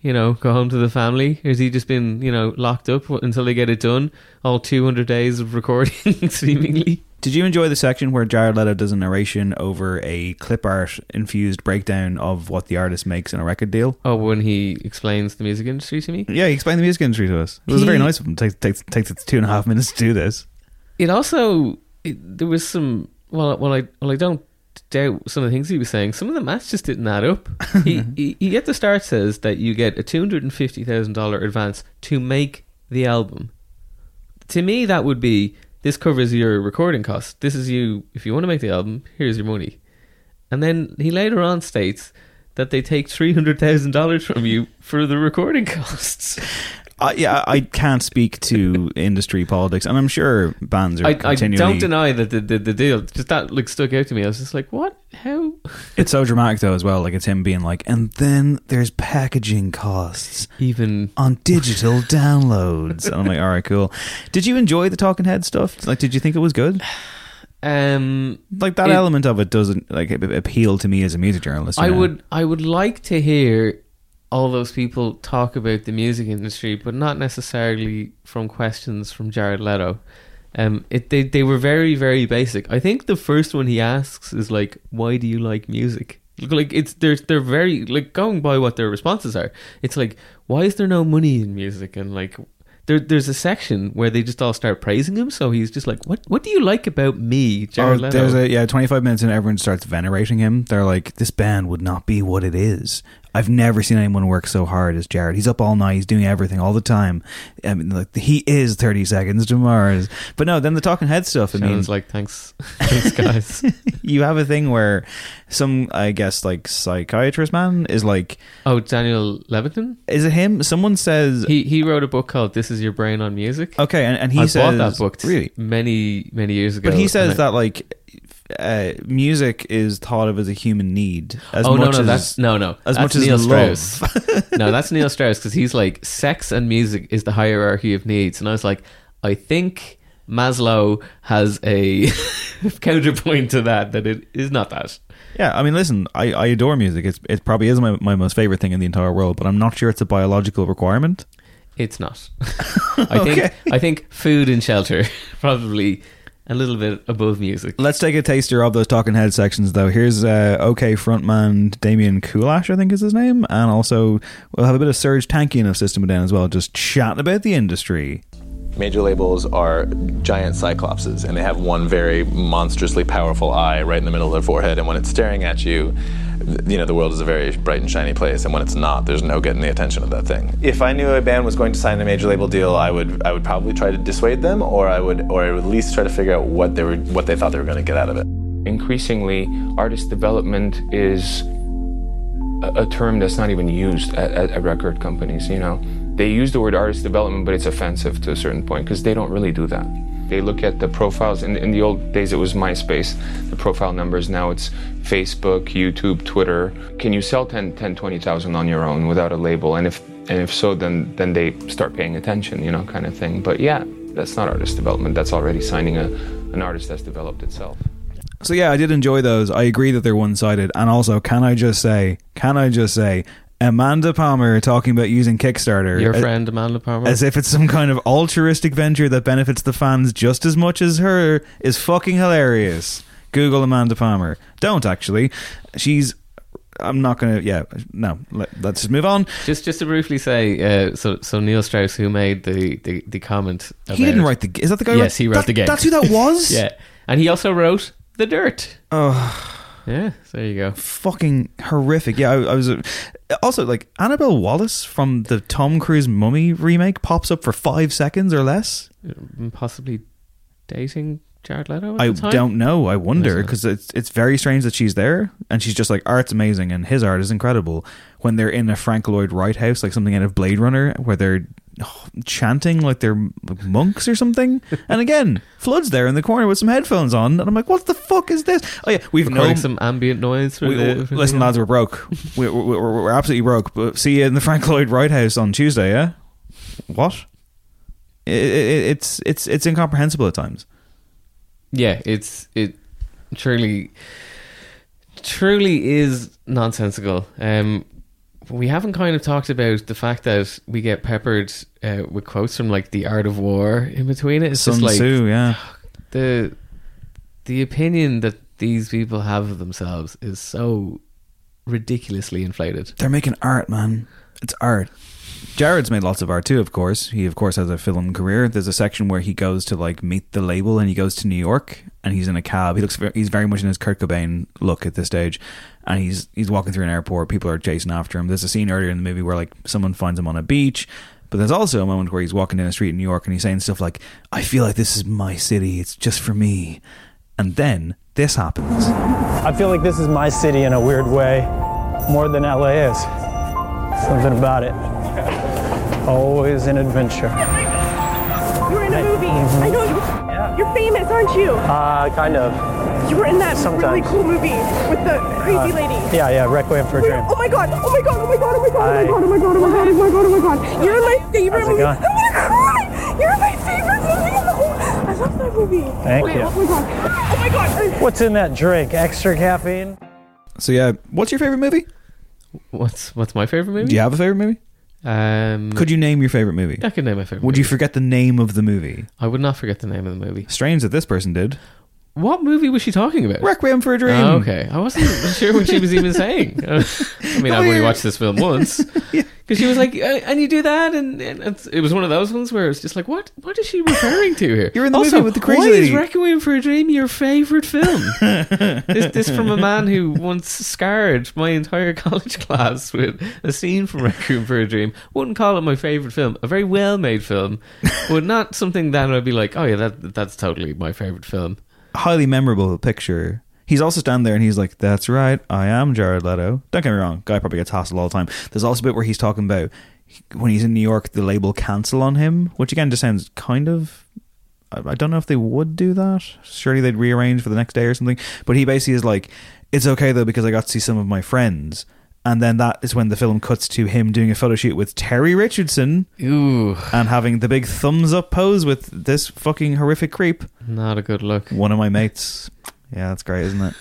you know go home to the family. Or has he just been you know locked up until they get it done? All two hundred days of recording, *laughs* seemingly. Did you enjoy the section where Jared Leto does a narration over a clip art infused breakdown of what the artist makes in a record deal? Oh, when he explains the music industry to me. Yeah, he explained the music industry to us. It was He- very nice of him. Takes takes takes it two and a half minutes to do this. it also it, there was some well well I well I don't doubt some of the things he was saying some of the maths just didn't add up *laughs* he, he he at the start says that you get a two hundred and fifty thousand dollar advance to make the album to me that would be this covers your recording costs this is you. If you want to make the album here's your money. And then he later on states that they take three hundred thousand dollars from you for the recording costs. *laughs* Uh, yeah, I can't speak to industry politics, and I'm sure bands are I, I don't deny that the, the the deal just that like stuck out to me. I was just like, what? How? *laughs* It's so dramatic though as well. Like it's him being like, and then there's packaging costs, even on digital downloads. And I'm like, all right, cool. Did you enjoy the Talking Head stuff? Like, did you think it was good? Um, like that it- element of it doesn't like appeal to me as a music journalist. I know? would I would like to hear all those people talk about the music industry, but not necessarily from questions from Jared Leto. Um, it they they were very very basic. I think the first one he asks is like, "Why do you like music?" Like it's they're they're very like going by what their responses are. It's like, "Why is there no money in music?" And like. There, there's a section where they just all start praising him, so he's just like, "What? What do you like about me, Jared oh, Leto?" there's a yeah, 25 minutes and everyone starts venerating him. They're like, this band would not be what it is. I've never seen anyone work so hard as Jared. He's up all night. He's doing everything all the time. I mean, like he is 30 seconds to Mars. But no, then the Talking Head stuff. I mean, Shannon's like, "Thanks, thanks, guys." *laughs* you have a thing where some, I guess, like psychiatrist man is like, oh, Daniel Levitin. is it him? Someone says He he wrote a book called "This Is Your Brain on Music." Okay, and, and he I says bought that book really, many many years ago. but he says that like uh, music is thought of as a human need. As oh much no no as, that's no no as that's much as Neil. Strauss. no, *laughs* that's Neil Strauss because he's like sex and music is the hierarchy of needs, and I was like, I think Maslow has a *laughs* counterpoint to that that it is not that. Yeah, I mean, listen, I, I adore music. It's it probably is my, my most favorite thing in the entire world, but I'm not sure it's a biological requirement. It's not. *laughs* I think Okay. I think food and shelter probably a little bit above music. Let's take a taster of those Talking Head sections, though. Here's uh, OK frontman Damian Kulash, I think is his name, and also we'll have a bit of Serj Tankian of System of a Down as well, just chatting about the industry. Major labels are giant cyclopses, and they have one very monstrously powerful eye right in the middle of their forehead. And when it's staring at you, th- you know the world is a very bright and shiny place. And when it's not, there's no getting the attention of that thing. If I knew a band was going to sign a major label deal, I would I would probably try to dissuade them, or I would or I would at least try to figure out what they were what they thought they were going to get out of it. Increasingly, artist development is a, a term that's not even used at, at, at record companies. You know, they use the word artist development, but it's offensive to a certain point because they don't really do that. They look at the profiles. In, in the old days, it was MySpace, the profile numbers. Now it's Facebook, YouTube, Twitter. Can you sell 10, 10 20,000 on your own without a label? And if and if so, then then they start paying attention, you know, kind of thing. But yeah, that's not artist development. That's already signing a an artist that's developed itself. So yeah, I did enjoy those. I agree that they're one sided, and also, can I just say, can I just say, Amanda Palmer talking about using Kickstarter, Your friend Amanda Palmer. as if it's some kind of altruistic venture that benefits the fans just as much as her, is fucking hilarious. Google Amanda Palmer. Don't actually. She's. I'm not gonna. Yeah, no. Let, let's just move on. Just just to briefly say, uh, so so Neil Strauss, who made the the, the comment, He didn't write the. Is that the guy? Yes, wrote- he wrote that- the game. That's who that was. *laughs* yeah, and he also wrote the Dirt. Oh. Yeah, there you go. fucking horrific. Yeah, I, I was uh, also like Annabelle Wallis from the Tom Cruise Mummy remake pops up for five seconds or less. Possibly dating Jared Leto. At I the time? don't know. I wonder because it's it's very strange that she's there and she's just like oh, art's amazing and his art is incredible. When they're in a Frank Lloyd Wright house, like something out of Blade Runner, where they're oh, chanting like they're monks or something. *laughs* and again, Flood's there in the corner with some headphones on, and I'm like, what the fuck is this? Oh yeah, we've Recording no some ambient noise for we, the. for the- listen, lads, we're broke. We're, we're, we're absolutely broke. But see you in the Frank Lloyd Wright House on Tuesday. Yeah, what? It, it, it's it's it's incomprehensible at times. Yeah, it's it truly truly is nonsensical. Um, we haven't kind of talked about the fact that we get peppered uh, with quotes from like the Art of War in between it. It's Sun just like Tzu, yeah. the the opinion that these people have of themselves is so ridiculously inflated. They're making art, man. It's art. Jared's made lots of art too, of course. He, of course, has a film career. There's a section where he goes to like meet the label, and he goes to New York, and he's in a cab. He looks, ve- he's very much in his Kurt Cobain look at this stage, and he's he's walking through an airport. People are chasing after him. There's a scene earlier in the movie where like someone finds him on a beach, but there's also a moment where he's walking down a street in New York, and he's saying stuff like, "I feel like this is my city. It's just for me." And then this happens. I feel like this is my city in a weird way, more than LA is. Something about it. Always an adventure. You're in a movie. I know you. You're famous, aren't you? Uh, kind of. You were in that really cool movie with the crazy Uh, lady. Yeah, yeah, Requiem for a Dream. Oh my god! Oh my god! Oh my god! Oh my god! Oh my god! Oh my god! Oh my god! Oh my god! Oh my god! You're in my favorite How's it movie. going? I'm gonna cry. You're in my favorite movie in the whole. I love that movie. Thank okay, you. Oh my god! Oh my god! What's in that drink? Extra caffeine? So yeah, what's your favorite movie? What's what's my favorite movie? Do you have a favorite movie? Um, Could you name your favorite movie? I could name my favorite. Would you forget the name of the movie? I would not forget the name of the movie. Strange that this person did. What movie was she talking about? Requiem for a Dream. Oh, okay, I wasn't sure what she was even saying. *laughs* Uh, I mean, I've only watched this film once *laughs* because she was like, uh, "And you do that," and, and it's, it was one of those ones where it's just like, "What? What is she referring to here?" *laughs* You're in the also, movie with the crazy why lady. is Requiem for a Dream your favorite film? this, this from a man who once scarred my entire college class with a scene from Requiem for a Dream. Wouldn't call it my favorite film. A very well made film, but not something that I'd be like, "Oh yeah, that that's totally my favorite film." Highly memorable picture. He's also standing there and he's like, "That's right, I am Jared Leto." Don't get me wrong, guy probably gets hassled all the time. There's also a bit where he's talking about when he's in New York, the label cancel on him, which again just sounds kind of. I don't know if they would do that. Surely they'd rearrange for the next day or something. But he basically is like, "It's okay though because I got to see some of my friends." And then that is when the film cuts to him doing a photo shoot with Terry Richardson. Ooh. And having the big thumbs up pose with this fucking horrific creep. Not a good look. One of my mates. Yeah, that's great, isn't it?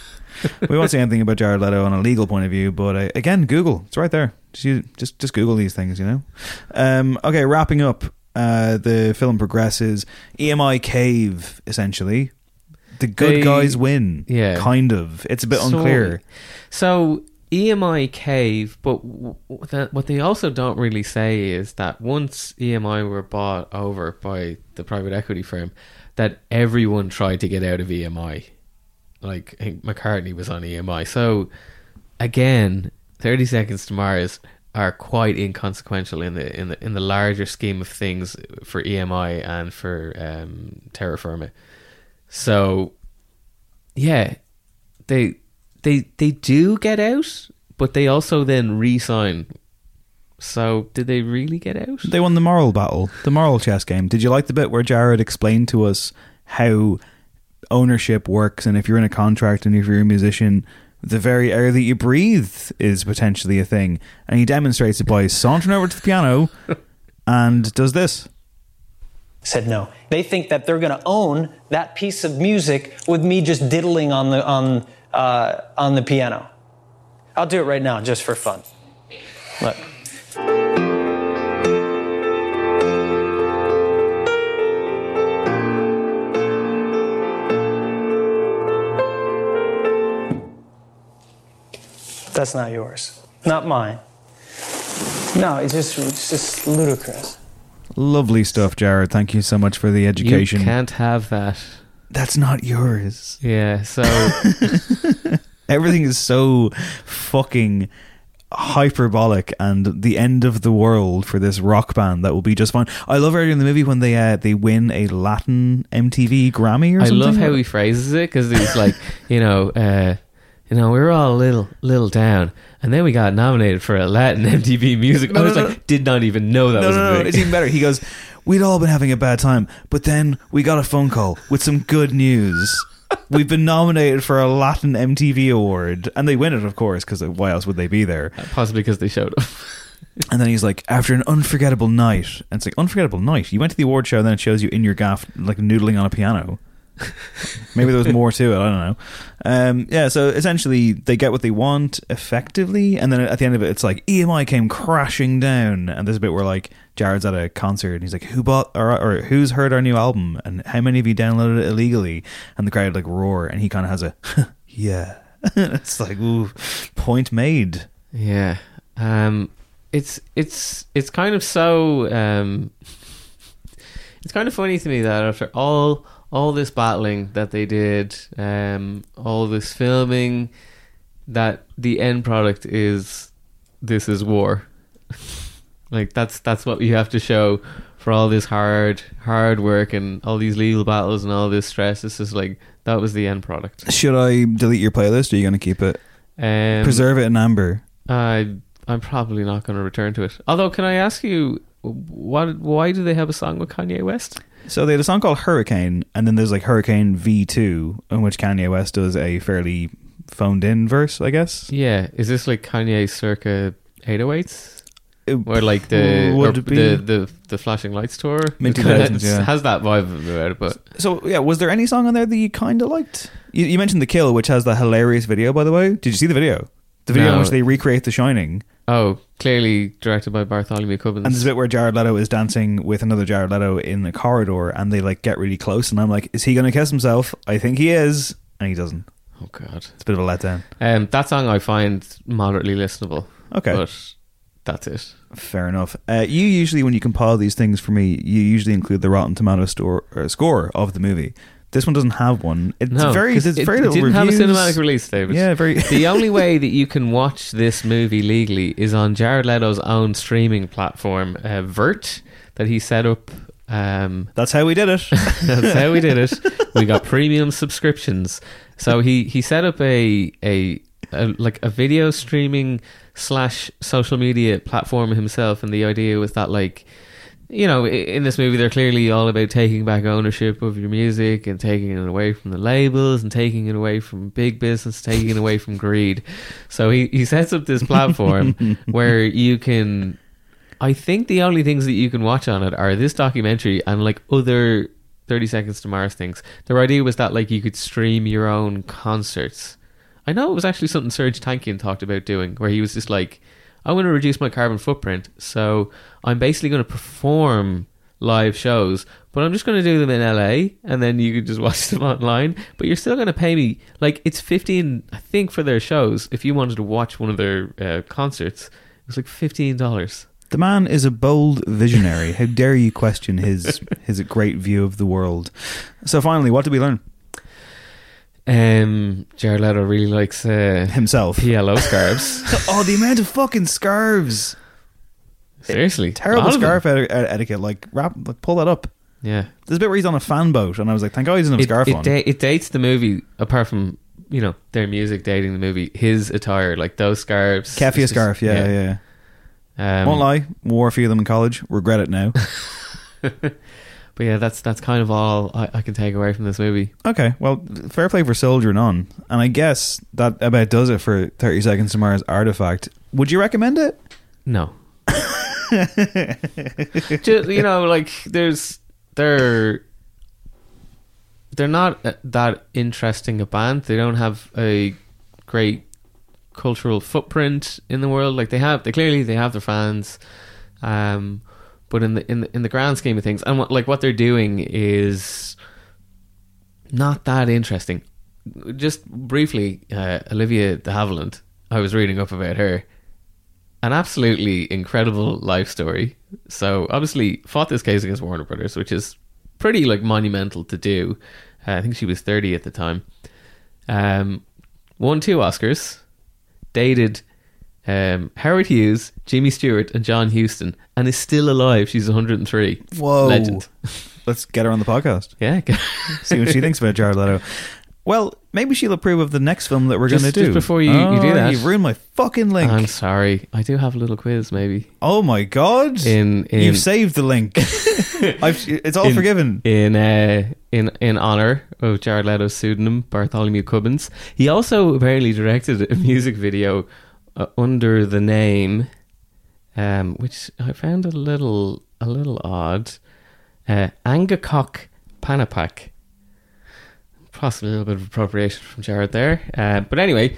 we won't say anything about Jared Leto on a legal point of view, but uh, again, Google. It's right there. Just, use, just just Google these things, you know. Um, okay, wrapping up. Uh, the film progresses. EMI cave, essentially. The good They- guys win. yeah. kind of. It's a bit So- unclear. So EMI cave, but what they also don't really say is that once EMI were bought over by the private equity firm, that everyone tried to get out of EMI. Like McCartney was on EMI. So again, Thirty Seconds to Mars are quite inconsequential in the in the in the larger scheme of things for EMI and for um, Terra Firma. So yeah, they they they do get out, but they also then re-sign. So did they really get out? They won the moral battle, the moral chess game. Did you like the bit where Jared explained to us how ownership works and if you're in a contract and if you're a musician, the very air that you breathe is potentially a thing. And he demonstrates it by sauntering over to the piano and does this. Said no. They think that they're going to own that piece of music with me just diddling on the on uh, on the piano. I'll do it right now, just for fun. Look. That's not yours. Not mine. No, it's just it's just ludicrous. Lovely stuff, Jared. Thank you so much for the education. You can't have that. That's not yours. Yeah, so *laughs* Everything is so fucking hyperbolic and the end of the world for this rock band that will be just fine. I love earlier in the movie when they uh, they win a Latin MTV Grammy or I something. love how he phrases it because he's like, *laughs* you know, uh, you know, we were all a little little down, and then we got nominated for a Latin *laughs* MTV Music. No, I was no, like, did not even know that no, was no, no, it's even better. He goes, "We'd all been having a bad time, but then we got a phone call with some good news. We've been nominated for a Latin MTV award, and they win it, of course, because why else would they be there? Possibly because they showed up. *laughs* And then he's like, after an unforgettable night, and it's like unforgettable night. You went to the award show, and then it shows you in your gaff like noodling on a piano. *laughs* Maybe there was more to it. I don't know. Um, yeah, so essentially, they get what they want effectively, and then at the end of it, it's like EMI came crashing down, and there's a bit where like Jared's at a concert, and he's like, "Who bought or, or who's heard our new album, and how many of you downloaded it illegally?" And the crowd like roar, and he kind of has a *laughs* yeah. *laughs* it's like, ooh, point made. Yeah. Um it's it's it's kind of so um it's kind of funny to me that after all all this battling that they did, um all this filming that the end product is this is war. *laughs* like that's that's what you have to show for all this hard hard work and all these legal battles and all this stress. This is like that was the end product. Should I delete your playlist? Or are you going to keep it? Um, Preserve it in amber. I I'm probably not going to return to it. Although, can I ask you, what? Why do they have a song with Kanye West? So they had a song called Hurricane, and then there's like Hurricane V2, in which Kanye West does a fairly phoned in verse, I guess. Yeah, is this like Kanye circa 808s? Or like the would or it be? the, the the flashing lights tour? Mid It kinda 2000s, yeah. has that vibe about it, but So yeah, was there any song on there that you kind of liked? You, you mentioned The Kill, which has the hilarious video, by the way. Did you see the video? The video in which they recreate The Shining. oh, clearly directed by Bartholomew Cubbins. And there's a bit where Jared Leto is dancing with another Jared Leto in a corridor, and they like get really close, and I'm like, is he going to kiss himself? I think he is, and he doesn't. Oh god, it's a bit of a letdown. Um, that song I find moderately listenable. Okay. but that's it. Fair enough. Uh, you usually, when you compile these things for me, you usually include the Rotten Tomato store or score of the movie. This one doesn't have one. It's No, very, it's it, very it little didn't have a cinematic release, David. Yeah, very. *laughs* the only way that you can watch this movie legally is on Jared Leto's own streaming platform, uh, VyRT, that he set up. Um, *laughs* That's how we did it. *laughs* that's how we did it. We got premium subscriptions. So he he set up a a, a like a video streaming slash social media platform himself, and the idea was that like you know, in this movie, they're clearly all about taking back ownership of your music and taking it away from the labels and taking it away from big business, taking it away from greed. So he, he sets up this platform *laughs* where you can. I think the only things that you can watch on it are this documentary and like other 30 Seconds to Mars things. Their idea was that like you could stream your own concerts. I know it was actually something Serj Tankian talked about doing, where he was just like, I want to reduce my carbon footprint, so I'm basically going to perform live shows, but I'm just going to do them in LA, and then you can just *laughs* watch them online. But you're still going to pay me like it's 15, I think, for their shows. If you wanted to watch one of their uh, concerts, it was like fifteen dollars. The man is a bold visionary. How dare you question his *laughs* his great view of the world? So finally, what did we learn? Um, Jared Leto really likes uh, himself PLO scarves. *laughs* oh, the amount of fucking scarves! Seriously, Terrible All of them. scarf eti- etiquette. Like, wrap, like, pull that up. Yeah. There's a bit where he's on a fan boat, and I was like, thank God he doesn't have a it, scarf it, on. da- it dates the movie apart from you know their music dating the movie. His attire, like those scarves, Keffiyeh it's just- scarf, yeah, yeah. yeah. Um, Won't lie, wore a few of them in college. Regret it now. *laughs* But yeah, that's that's kind of all I, I can take away from this movie. okay, well, fair play for soldiering on, and I guess that about does it for Thirty Seconds to Mars Artifact. Would you recommend it? No. Just, you know, like there's they're they're not uh, that interesting a band. They don't have a great cultural footprint in the world. Like they have, they clearly they have their fans, um, but in the in the, in the grand scheme of things, and what like what they're doing is not that interesting. Just briefly, uh, Olivia de Havilland. I was reading up about her an absolutely incredible life story. So obviously fought this case against Warner Brothers, which is pretty like monumental to do. Uh, I think she was thirty at the time. Um, won two Oscars, dated um, Howard Hughes, Jimmy Stewart, and John Huston, and is still alive. She's one hundred and three. Whoa. legend. Let's get her on the podcast. Yeah, *laughs* See what she thinks about Jared Leto. Well, maybe she'll approve of the next film that we're going to do. just before you- you do Oh, that. you've ruined my fucking link. I'm sorry. I do have a little quiz, maybe. oh my god! In, in You've saved the link. *laughs* I've, it's all in- forgiven. in uh, in in honor of Jared Leto's pseudonym Bartholomew Cubbins. He also apparently directed a *laughs* music video uh, under the name, um, which I found a little a little odd, uh, Angakok Panipaq. Possibly a little bit of appropriation from Jared there, uh, but anyway,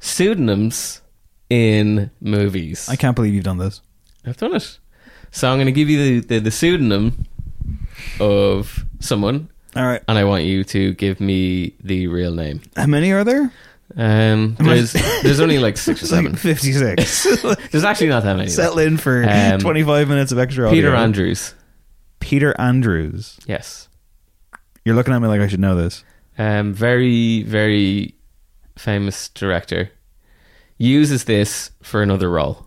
pseudonyms in movies. I can't believe you've done this. I've done it. So I'm going to give you the, the, the pseudonym of someone. All right. And I want you to give me the real name. How many are there? Um, there's *laughs* there's only like six or seven. 56. *laughs* there's actually not that many. Settle in for Um, 25 minutes of extra Peter audio. Andrews. Peter Andrews. Yes. You're looking at me like I should know this. Um, very very famous director. Uses this for another role.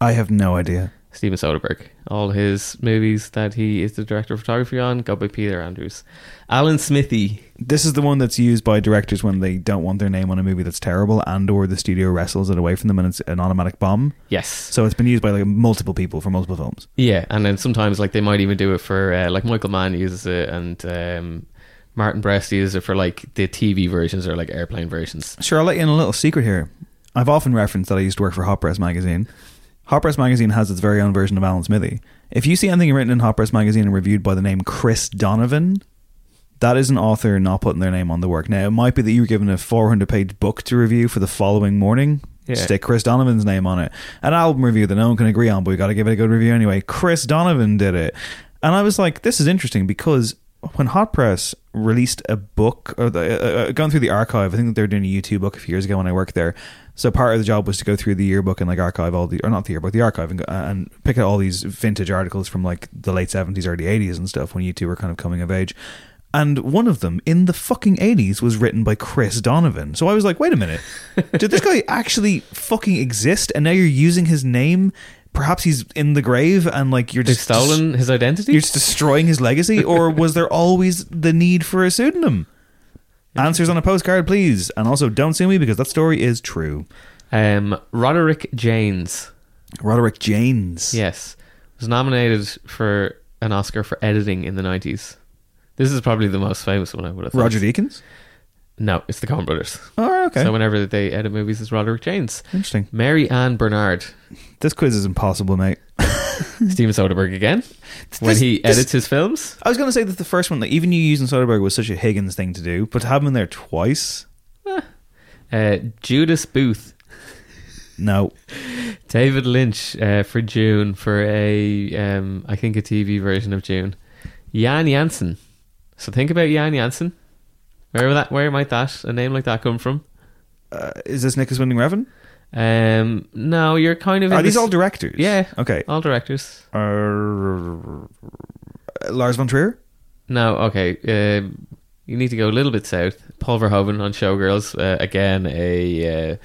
I have no idea. Steven Soderbergh. All his movies that he is the director of photography on go by Peter Andrews. Alan Smithee. This is the one that's used by directors when they don't want their name on a movie that's terrible, and or the studio wrestles it away from them, and it's an automatic bomb. Yes. So it's been used by like multiple people for multiple films. Yeah, and then sometimes like they might even do it for uh, like Michael Mann uses it and um, Martin Brest uses it for like the TV versions or like airplane versions. Sure, I'll let you in a little secret here. I've often referenced that I used to work for Hot Press magazine. Hot Press magazine has its very own version of Alan Smithee. If you see anything written in Hot Press magazine and reviewed by the name Chris Donovan, that is an author not putting their name on the work. Now, it might be that you were given a 400 page book to review for the following morning. Yeah. Stick Chris Donovan's name on it. An album review that no one can agree on, but we got to give it a good review anyway. Chris Donovan did it. And I was like, this is interesting because when Hot Press released a book, or the, uh, uh, gone through the archive, I think they were doing a U2 book a few years ago when I worked there. So part of the job was to go through the yearbook and like archive all the, or not the yearbook, the archive and, and pick out all these vintage articles from like the late 70s, early 80s and stuff when U2 were kind of coming of age. And one of them in the fucking 80s was written by Chris Donovan. So I was like, wait a minute. Did this guy *laughs* actually fucking exist? And now you're using his name? Perhaps he's in the grave and like you're They've just stolen his identity? You're just destroying his legacy? *laughs* or was there always the need for a pseudonym? Answers on a postcard, please. And also, don't sue me because that story is true. Um, Roderick Jaynes. Roderick Jaynes. Yes. Was nominated for an Oscar for editing in the 90s. This is probably the most famous one I would have thought. Roger Deakins? No, it's the Coen Brothers. Oh, okay. So whenever they edit movies, it's Roderick Jaynes. Interesting. Mary Ann Bernard. This quiz is impossible, mate. *laughs* Steven Soderbergh again. when This- he this- edits his films. I was going to say that the first one, like, even you using Soderbergh was such a Higgins thing to do, but to have him in there twice? Uh, Judas Booth. No. *laughs* David Lynch uh, for Dune for a, um, I think a TV version of Dune. Jan Jensen. So think about Jan Jensen. Where that? Where might that a name like that come from? Uh, is this Nicolas Winding Refn? Um, no, you're kind of. Are these all directors? Yeah. Okay. All directors. Uh, Lars von Trier? No, okay. Um, you need to go a little bit south. Paul Verhoeven on Showgirls. Uh, again, a uh,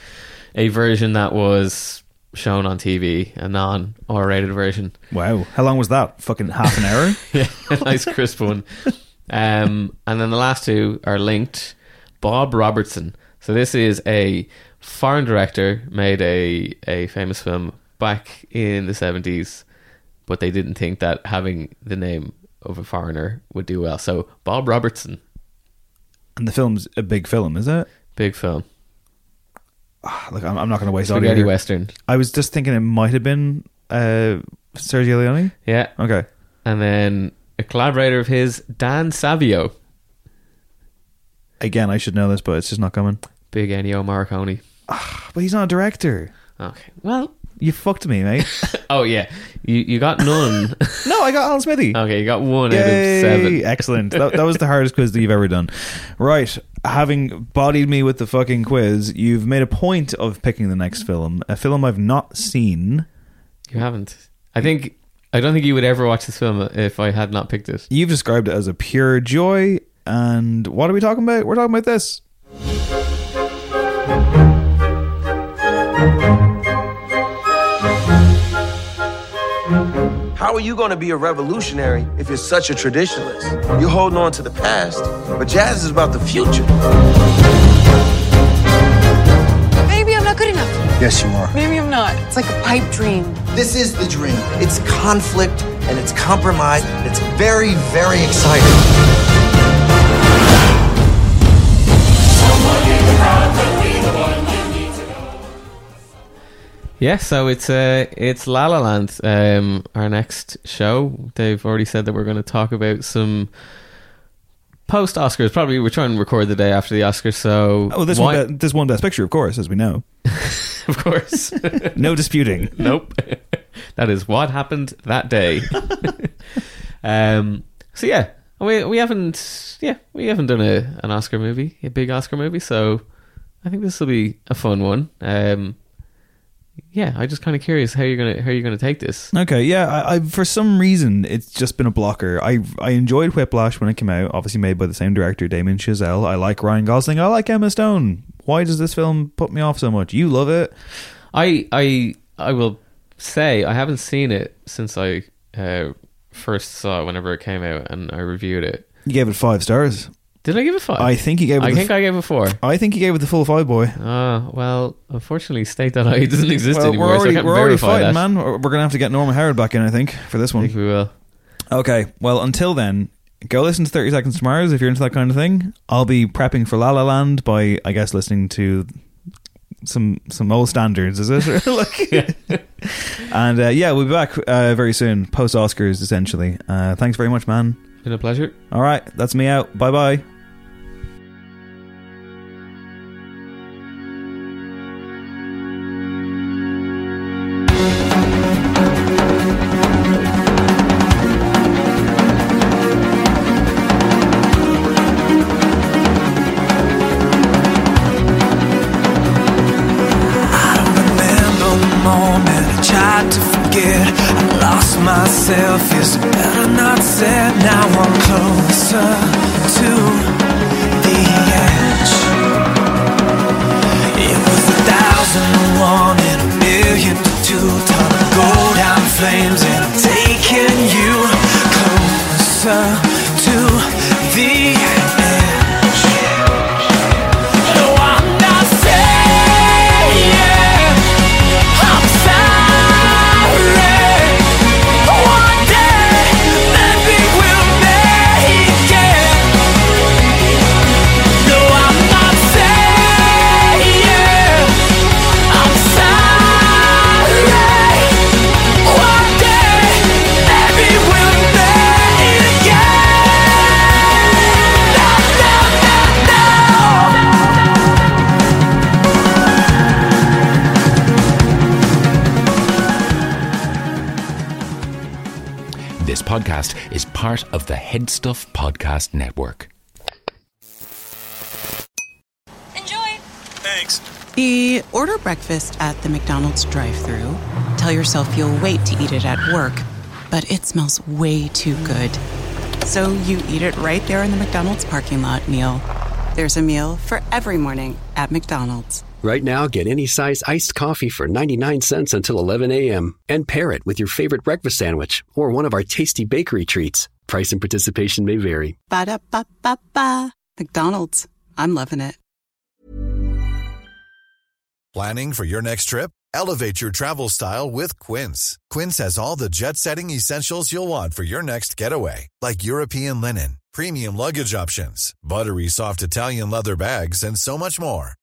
a version that was shown on TV, a non R-rated version. Wow. How long was that? Fucking half an hour? *laughs* yeah, nice crisp one. *laughs* Um, and then the last two are linked. Bob Robertson. So this is a foreign director made a a famous film back in the seventies, but they didn't think that having the name of a foreigner would do well. So Bob Robertson, And the film's a big film, is it? big film, Look, I'm, I'm not going to waste audio spaghetti here. western. I was just thinking it might have been uh, Sergio Leone. Yeah. Okay. And then a collaborator of his, Dan Savio, Again, I should know this, but it's just not coming. big Ennio Morricone. Ah, but he's not a director. Okay. Well, You fucked me, mate. *laughs* oh yeah, you you got none. *laughs* no, I got Alan Smithee. okay, you got one out of seven. Excellent. That, that was the *laughs* hardest quiz that you've ever done. Right. Having bodied me with the fucking quiz, you've made a point of picking the next film. A film I've not seen. You haven't. I think I don't think you would ever watch this film if I had not picked it. You've described it as a pure joy. And what are we talking about? We're talking about this. How are you going to be a revolutionary if you're such a traditionalist? You're holding on to the past, but jazz is about the future. Maybe I'm not good enough. Yes, you are. Maybe I'm not. It's like a pipe dream. This is the dream. It's conflict and it's compromise. And it's very, very exciting. Yeah, so it's uh it's La La Land. Um, our next show. They've already said that we're going to talk about some post Oscars. Probably we're trying to record the day after the Oscars. So Oh, this why- one, this one best picture, of course, as we know. *laughs* of course, *laughs* no disputing. nope. that is what happened that day. *laughs* um. So yeah, we we haven't yeah we haven't done a an Oscar movie, a big Oscar movie. So I think this will be a fun one. Um. Yeah, I'm just kind of curious how you're gonna how you're gonna take this. Okay, yeah. I, I for some reason it's just been a blocker. I I enjoyed Whiplash when it came out. Obviously made by the same director, Damien Chazelle. I like Ryan Gosling. I like Emma Stone. Why does this film put me off so much? You love it. I I I will say I haven't seen it since I uh, first saw it whenever it came out, and I reviewed it. You gave it five stars. Did I give it five? I think you gave it. I think f- I gave it four. I think he gave it the full five, boy. Ah, well, unfortunately, state that I *laughs* doesn't exist Well, anymore. we're so already, can't we're already fighting, that. man. We're we're gonna have to get Norman Howard back in, I think, for this one. I think we will. Okay. Well, until then, go listen to Thirty Seconds to Mars if you're into that kind of thing. I'll be prepping for La La Land by, I guess, listening to some some old standards. Is it? *laughs* like, *laughs* and uh, yeah, we'll be back uh, very soon, post Oscars, essentially. Uh, thanks very much, man. Been a pleasure. All right, that's me out. Bye bye. Podcast is part of the HeadStuff Podcast Network. Enjoy! Thanks. The order breakfast at the McDonald's drive thru Tell yourself you'll wait to eat it at work, but it smells way too good. So you eat it right there in the McDonald's parking lot meal. There's a meal for every morning at McDonald's. Right now, get any size iced coffee for 99 cents until 11 a.m. and pair it with your favorite breakfast sandwich or one of our tasty bakery treats. Price and participation may vary. Ba da ba ba ba. McDonald's. I'm loving it. Planning for your next trip? Elevate your travel style with Quince. Quince has all the jet setting essentials you'll want for your next getaway, like European linen, premium luggage options, buttery soft Italian leather bags, and so much more.